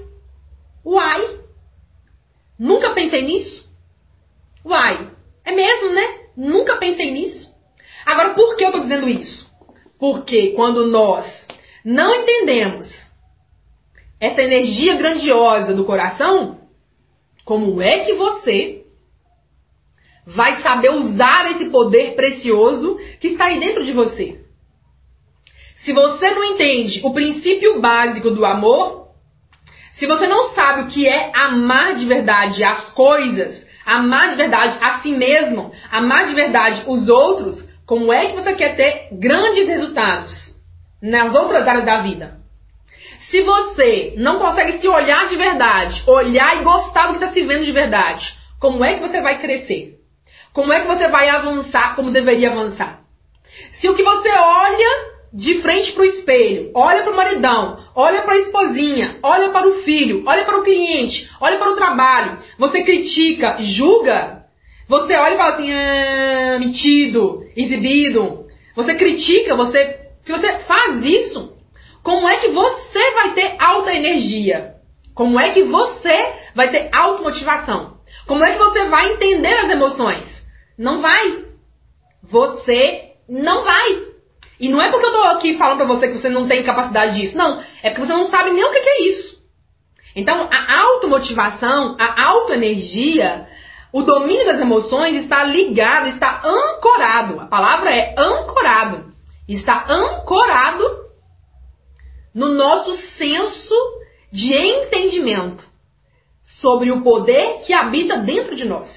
uai, nunca pensei nisso? Uai, é mesmo, né? Nunca pensei nisso. Agora, por que eu estou dizendo isso? Porque quando nós não entendemos essa energia grandiosa do coração, como é que você vai saber usar esse poder precioso que está aí dentro de você? Se você não entende o princípio básico do amor, se você não sabe o que é amar de verdade as coisas, amar de verdade a si mesmo, amar de verdade os outros, como é que você quer ter grandes resultados nas outras áreas da vida? Se você não consegue se olhar de verdade, olhar e gostar do que está se vendo de verdade, como é que você vai crescer? Como é que você vai avançar como deveria avançar? Se o que você olha de frente para o espelho, olha para o maridão, olha para a esposinha, olha para o filho, olha para o cliente, olha para o trabalho, você critica, julga, você olha e fala assim, ah, metido, exibido, você critica, você. Se você faz isso, como é que você vai ter alta energia? Como é que você vai ter automotivação? Como é que você vai entender as emoções? Não vai. Você não vai. E não é porque eu tô aqui falando pra você que você não tem capacidade disso. Não. É porque você não sabe nem o que é isso. Então, a automotivação, a autoenergia, o domínio das emoções está ligado, está ancorado. A palavra é ancorado. Está ancorado no nosso senso de entendimento sobre o poder que habita dentro de nós.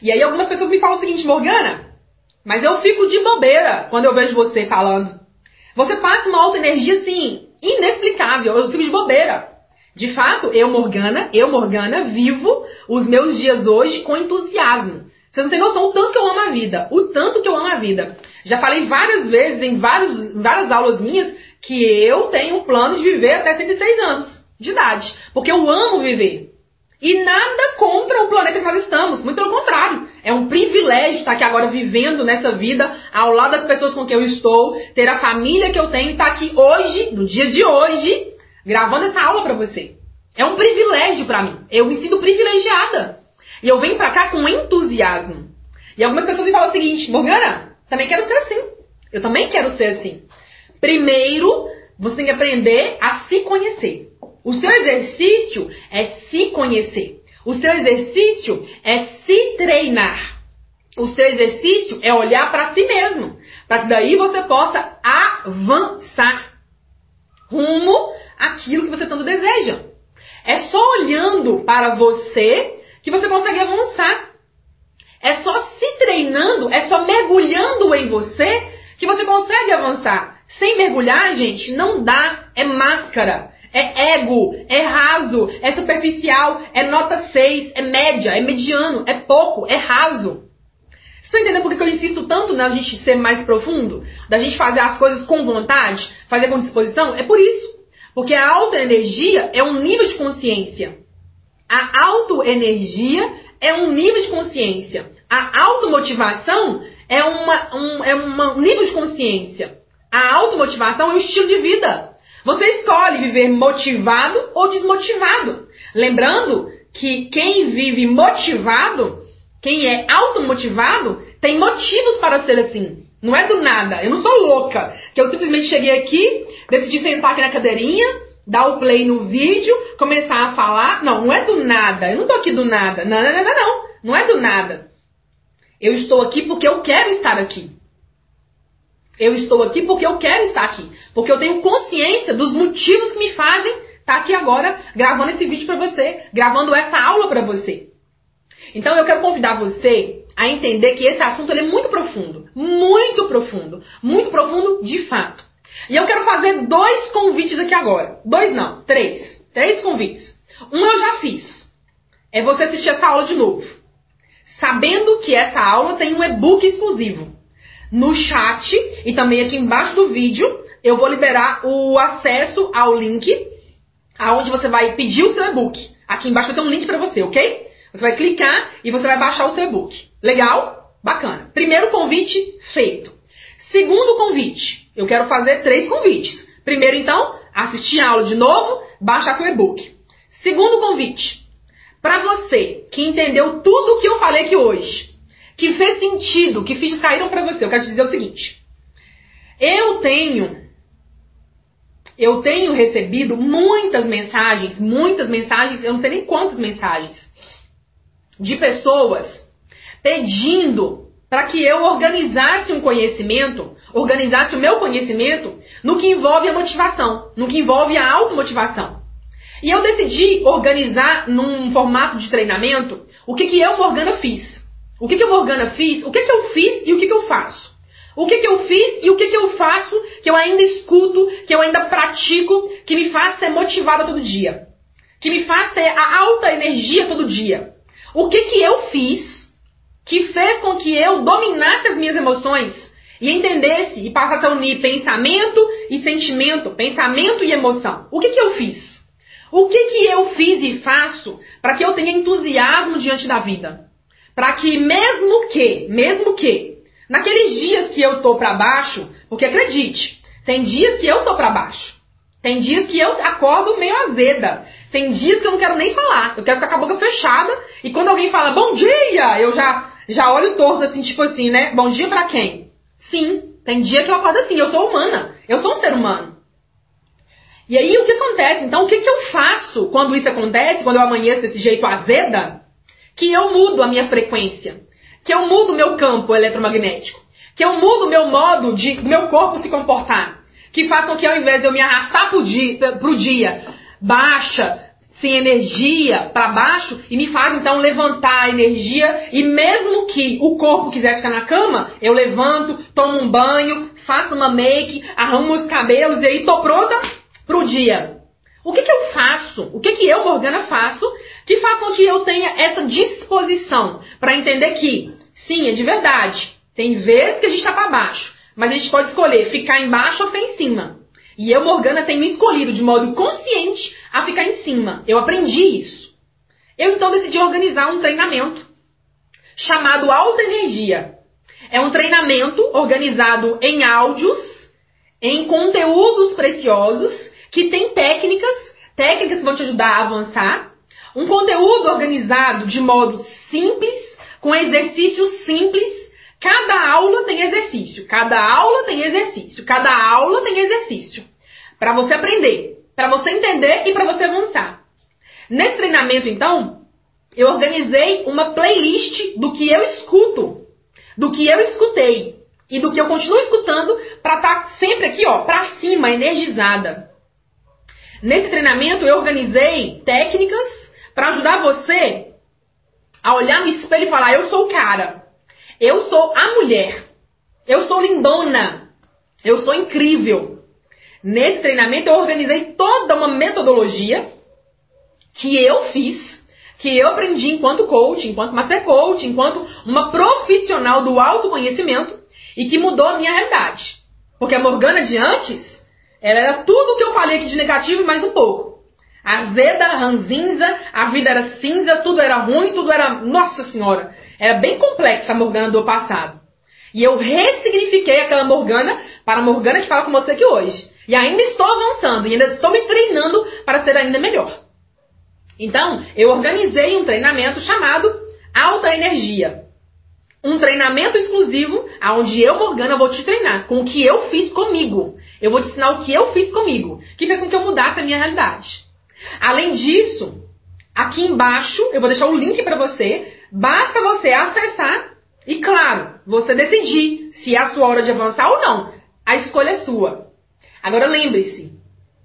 E aí algumas pessoas me falam o seguinte, Morgana, mas eu fico de bobeira quando eu vejo você falando. Você passa uma alta energia, assim, inexplicável. Eu fico de bobeira. De fato, eu, Morgana, eu, Morgana, vivo os meus dias hoje com entusiasmo. Você não tem noção o tanto que eu amo a vida. O tanto que eu amo a vida. Já falei várias vezes em vários, várias aulas minhas que eu tenho um plano de viver até 106 anos de idade. Porque eu amo viver. E nada contra o planeta que nós estamos. Muito pelo contrário. É um privilégio estar aqui agora vivendo nessa vida, ao lado das pessoas com quem eu estou, ter a família que eu tenho, estar aqui hoje, no dia de hoje, gravando essa aula para você. É um privilégio para mim. Eu me sinto privilegiada. E eu venho pra cá com entusiasmo. E algumas pessoas me falam o seguinte, Morgana, também quero ser assim. Eu também quero ser assim. Primeiro, você tem que aprender a se conhecer. O seu exercício é se conhecer. O seu exercício é se treinar. O seu exercício é olhar para si mesmo, para que daí você possa avançar rumo àquilo que você tanto deseja. É só olhando para você que você consegue avançar. É só se treinando, é só mergulhando em você que você consegue avançar. Sem mergulhar, gente, não dá, é máscara. É ego, é raso, é superficial, é nota 6, é média, é mediano, é pouco, é raso. Você está entendendo por que eu insisto tanto na gente ser mais profundo? Da gente fazer as coisas com vontade, fazer com disposição? É por isso. Porque a alta energia é um nível de consciência. A autoenergia é um nível de consciência. A automotivação é, uma, um, é um nível de consciência. A automotivação é um estilo de vida. Você escolhe viver motivado ou desmotivado. Lembrando que quem vive motivado, quem é automotivado, tem motivos para ser assim. Não é do nada. Eu não sou louca. Que eu simplesmente cheguei aqui, decidi sentar aqui na cadeirinha, dar o play no vídeo, começar a falar. Não, não é do nada. Eu não tô aqui do nada. Não, não, não, não. Não, é do nada. Eu estou aqui porque eu quero estar aqui. Eu estou aqui porque eu quero estar aqui. Porque eu tenho consciência dos motivos que me fazem estar aqui agora gravando esse vídeo para você, gravando essa aula para você. Então eu quero convidar você a entender que esse assunto é muito profundo, muito profundo, muito profundo de fato. E eu quero fazer dois convites aqui agora. Dois não, três. Três convites. Um eu já fiz. É você assistir essa aula de novo. Sabendo que essa aula tem um e-book exclusivo no chat e também aqui embaixo do vídeo eu vou liberar o acesso ao link aonde você vai pedir o seu e-book. Aqui embaixo ter um link para você, ok? Você vai clicar e você vai baixar o seu e-book. Legal? Bacana. Primeiro convite feito. Segundo convite, eu quero fazer três convites. Primeiro, então, assistir a aula de novo, baixar seu e-book. Segundo convite, para você que entendeu tudo o que eu falei aqui hoje, que fez sentido, que fichas caíram para você. Eu quero te dizer o seguinte: eu tenho eu tenho recebido muitas mensagens, muitas mensagens, eu não sei nem quantas mensagens, de pessoas pedindo para que eu organizasse um conhecimento, organizasse o meu conhecimento no que envolve a motivação, no que envolve a automotivação. E eu decidi organizar num formato de treinamento o que, que eu, Morgana, fiz. O que, que eu, Morgana, fiz? O que, que eu fiz e o que, que eu faço? O que, que eu fiz e o que, que eu faço que eu ainda escuto, que eu ainda pratico, que me faz ser motivada todo dia? Que me faz ter a alta energia todo dia? O que, que eu fiz que fez com que eu dominasse as minhas emoções e entendesse e passasse a unir pensamento e sentimento, pensamento e emoção? O que, que eu fiz? O que, que eu fiz e faço para que eu tenha entusiasmo diante da vida? para que mesmo que, mesmo que Naqueles dias que eu tô para baixo, porque acredite, tem dias que eu tô para baixo. Tem dias que eu acordo meio azeda. Tem dias que eu não quero nem falar. Eu quero ficar com a boca fechada. E quando alguém fala bom dia, eu já, já olho torto assim, tipo assim, né? Bom dia pra quem? Sim, tem dia que eu acordo assim. Eu sou humana. Eu sou um ser humano. E aí o que acontece? Então o que, que eu faço quando isso acontece, quando eu amanheço desse jeito azeda? Que eu mudo a minha frequência. Que eu mudo o meu campo eletromagnético. Que eu mudo o meu modo de meu corpo se comportar. Que façam que ao invés de eu me arrastar pro dia, pro dia baixa, sem energia, para baixo, e me faz então levantar a energia, e mesmo que o corpo quiser ficar na cama, eu levanto, tomo um banho, faço uma make, arrumo os cabelos e aí tô pronta pro dia. O que, que eu faço? O que, que eu, Morgana, faço que façam que eu tenha essa disposição para entender que, sim, é de verdade. Tem vezes que a gente está para baixo, mas a gente pode escolher ficar embaixo ou ficar em cima. E eu, Morgana, tenho escolhido de modo consciente a ficar em cima. Eu aprendi isso. Eu então decidi organizar um treinamento chamado Alta Energia. É um treinamento organizado em áudios, em conteúdos preciosos, que tem técnicas, técnicas que vão te ajudar a avançar. Um conteúdo organizado de modo simples, com exercícios simples. Cada aula tem exercício, cada aula tem exercício, cada aula tem exercício. Para você aprender, para você entender e para você avançar. Nesse treinamento, então, eu organizei uma playlist do que eu escuto, do que eu escutei e do que eu continuo escutando para estar tá sempre aqui, ó, para cima, energizada. Nesse treinamento eu organizei técnicas para ajudar você a olhar no espelho e falar: eu sou o cara, eu sou a mulher, eu sou lindona, eu sou incrível. Nesse treinamento eu organizei toda uma metodologia que eu fiz, que eu aprendi enquanto coach, enquanto master coach, enquanto uma profissional do autoconhecimento e que mudou a minha realidade. Porque a Morgana de antes, ela era tudo o que eu falei aqui de negativo e mais um pouco. Azeda, ranzinza, a vida era cinza, tudo era ruim, tudo era. Nossa Senhora! Era bem complexa a Morgana do passado. E eu ressignifiquei aquela Morgana para a Morgana que fala com você aqui hoje. E ainda estou avançando, e ainda estou me treinando para ser ainda melhor. Então, eu organizei um treinamento chamado Alta Energia. Um treinamento exclusivo, onde eu, Morgana, vou te treinar com o que eu fiz comigo. Eu vou te ensinar o que eu fiz comigo, que fez com que eu mudasse a minha realidade. Além disso, aqui embaixo eu vou deixar o link para você. Basta você acessar e, claro, você decidir se é a sua hora de avançar ou não. A escolha é sua. Agora lembre-se,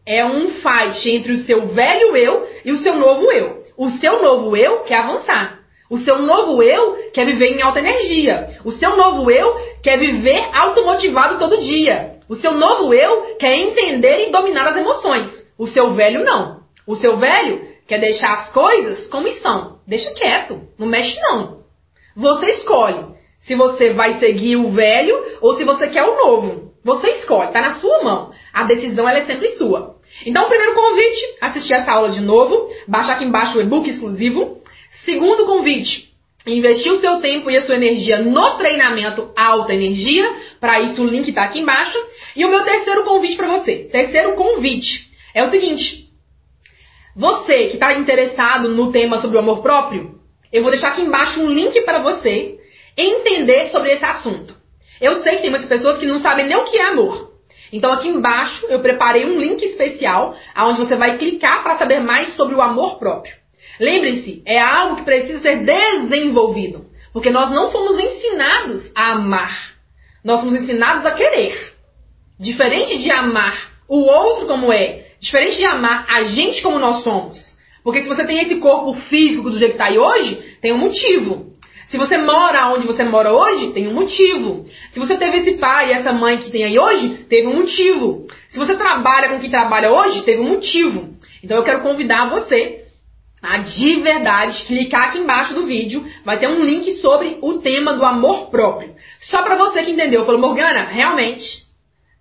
é um fight entre o seu velho eu e o seu novo eu. O seu novo eu quer avançar. O seu novo eu quer viver em alta energia. O seu novo eu quer viver automotivado todo dia. O seu novo eu quer entender e dominar as emoções. O seu velho não. O seu velho quer deixar as coisas como estão. Deixa quieto, não mexe não. Você escolhe se você vai seguir o velho ou se você quer o novo. Você escolhe, tá na sua mão. A decisão ela é sempre sua. Então, primeiro convite, assistir essa aula de novo, baixar aqui embaixo o e-book exclusivo. Segundo convite, investir o seu tempo e a sua energia no treinamento alta energia. Para isso, o link está aqui embaixo. E o meu terceiro convite para você, terceiro convite, é o seguinte: você que está interessado no tema sobre o amor próprio, eu vou deixar aqui embaixo um link para você entender sobre esse assunto. Eu sei que tem muitas pessoas que não sabem nem o que é amor. Então aqui embaixo eu preparei um link especial aonde você vai clicar para saber mais sobre o amor próprio. Lembre-se, é algo que precisa ser desenvolvido, porque nós não fomos ensinados a amar. Nós fomos ensinados a querer. Diferente de amar o outro como é, diferente de amar a gente como nós somos. Porque se você tem esse corpo físico do jeito que está aí hoje, tem um motivo. Se você mora onde você mora hoje, tem um motivo. Se você teve esse pai e essa mãe que tem aí hoje, teve um motivo. Se você trabalha com quem trabalha hoje, teve um motivo. Então eu quero convidar você a de verdade clicar aqui embaixo do vídeo, vai ter um link sobre o tema do amor próprio. Só para você que entendeu, falou Morgana, realmente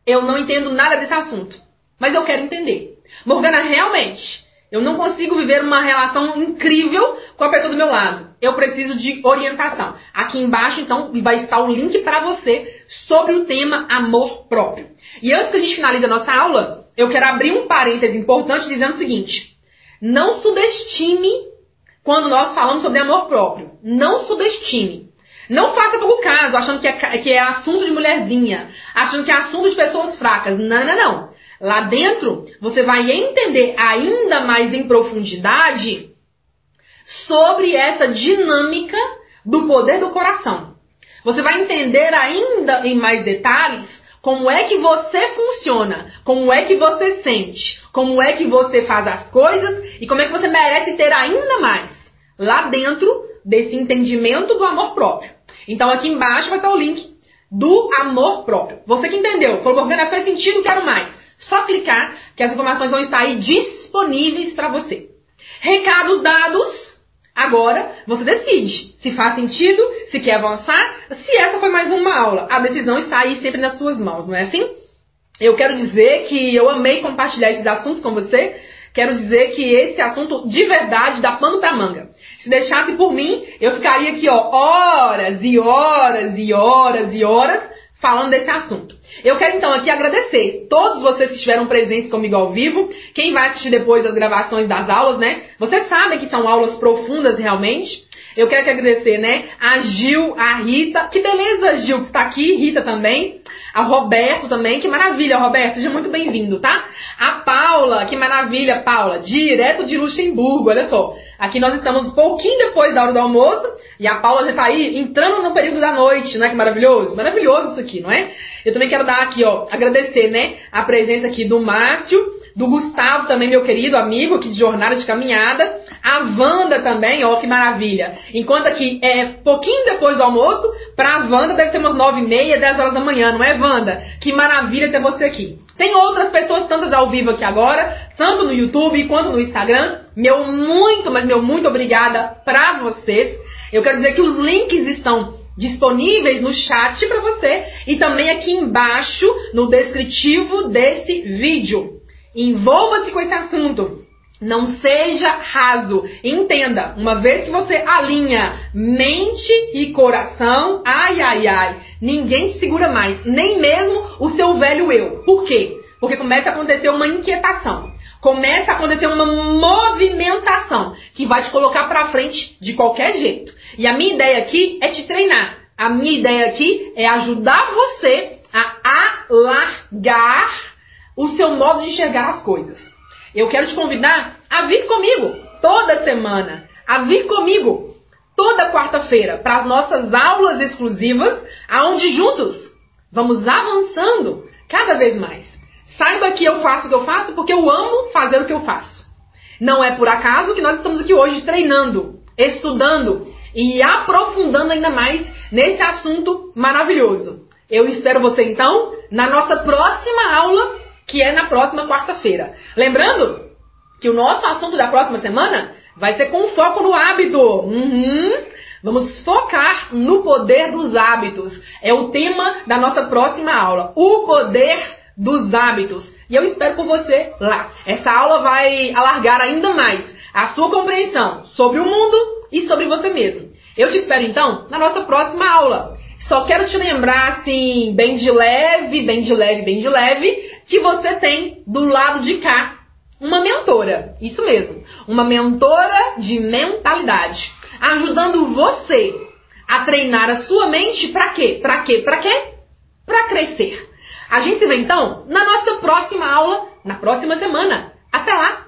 eu não entendo nada desse assunto, mas eu quero entender. Morgana, realmente Eu não consigo viver uma relação incrível com a pessoa do meu lado. Eu preciso de orientação. Aqui embaixo, então, vai estar o link para você sobre o tema amor próprio. E antes que a gente finalize a nossa aula, eu quero abrir um parêntese importante dizendo o seguinte: não subestime quando nós falamos sobre amor próprio. Não subestime. Não faça pouco caso, achando que é, que é assunto de mulherzinha, achando que é assunto de pessoas fracas. Não, não, não. Lá dentro, você vai entender ainda mais em profundidade sobre essa dinâmica do poder do coração. Você vai entender ainda em mais detalhes como é que você funciona, como é que você sente, como é que você faz as coisas e como é que você merece ter ainda mais lá dentro desse entendimento do amor próprio. Então aqui embaixo vai estar o link do amor próprio. Você que entendeu, Morgana, faz sentido, quero mais. Só clicar que as informações vão estar aí disponíveis para você. Recados dados. Agora você decide se faz sentido, se quer avançar, se essa foi mais uma aula. A decisão está aí sempre nas suas mãos, não é assim? Eu quero dizer que eu amei compartilhar esses assuntos com você. Quero dizer que esse assunto de verdade dá pano pra manga. Se deixasse por mim, eu ficaria aqui, ó, horas e horas e horas e horas falando desse assunto. Eu quero então aqui agradecer todos vocês que estiveram presentes comigo ao vivo, quem vai assistir depois as gravações das aulas, né? Vocês sabem que são aulas profundas realmente. Eu quero agradecer, né, a Gil, a Rita. Que beleza, Gil, que está aqui, Rita também. A Roberto também, que maravilha, Roberto, seja muito bem-vindo, tá? A Paula, que maravilha, Paula, direto de Luxemburgo, olha só. Aqui nós estamos um pouquinho depois da hora do almoço e a Paula já está aí entrando no período da noite, né? Que maravilhoso, maravilhoso isso aqui, não é? Eu também quero dar aqui, ó, agradecer, né, a presença aqui do Márcio, do Gustavo também, meu querido amigo aqui de jornada de caminhada, a Wanda também, ó, que maravilha. Enquanto aqui é pouquinho depois do almoço, pra Wanda deve ser umas nove e meia, dez horas da manhã, não é, Wanda? Que maravilha ter você aqui. Tem outras pessoas, tantas ao vivo aqui agora, tanto no YouTube quanto no Instagram. Meu muito, mas meu muito obrigada pra vocês. Eu quero dizer que os links estão disponíveis no chat para você e também aqui embaixo no descritivo desse vídeo. Envolva-se com esse assunto. Não seja raso. Entenda, uma vez que você alinha mente e coração, ai, ai, ai, ninguém te segura mais, nem mesmo o seu velho eu. Por quê? Porque começa a acontecer uma inquietação. Começa a acontecer uma movimentação que vai te colocar para frente de qualquer jeito. E a minha ideia aqui é te treinar. A minha ideia aqui é ajudar você a alargar o seu modo de enxergar as coisas. Eu quero te convidar a vir comigo toda semana, a vir comigo toda quarta-feira para as nossas aulas exclusivas, aonde juntos vamos avançando cada vez mais. Saiba que eu faço o que eu faço porque eu amo fazer o que eu faço. Não é por acaso que nós estamos aqui hoje treinando, estudando e aprofundando ainda mais nesse assunto maravilhoso. Eu espero você então na nossa próxima aula, que é na próxima quarta-feira. Lembrando que o nosso assunto da próxima semana vai ser com foco no hábito. Uhum. Vamos focar no poder dos hábitos. É o tema da nossa próxima aula. O poder dos hábitos. E eu espero por você lá. Essa aula vai alargar ainda mais a sua compreensão sobre o mundo e sobre você mesmo. Eu te espero então na nossa próxima aula. Só quero te lembrar, assim, bem de leve, bem de leve, bem de leve, que você tem do lado de cá uma mentora. Isso mesmo. Uma mentora de mentalidade. Ajudando você a treinar a sua mente para quê? Para quê? Para quê? Para crescer. A gente se vê então na nossa próxima aula, na próxima semana. Até lá!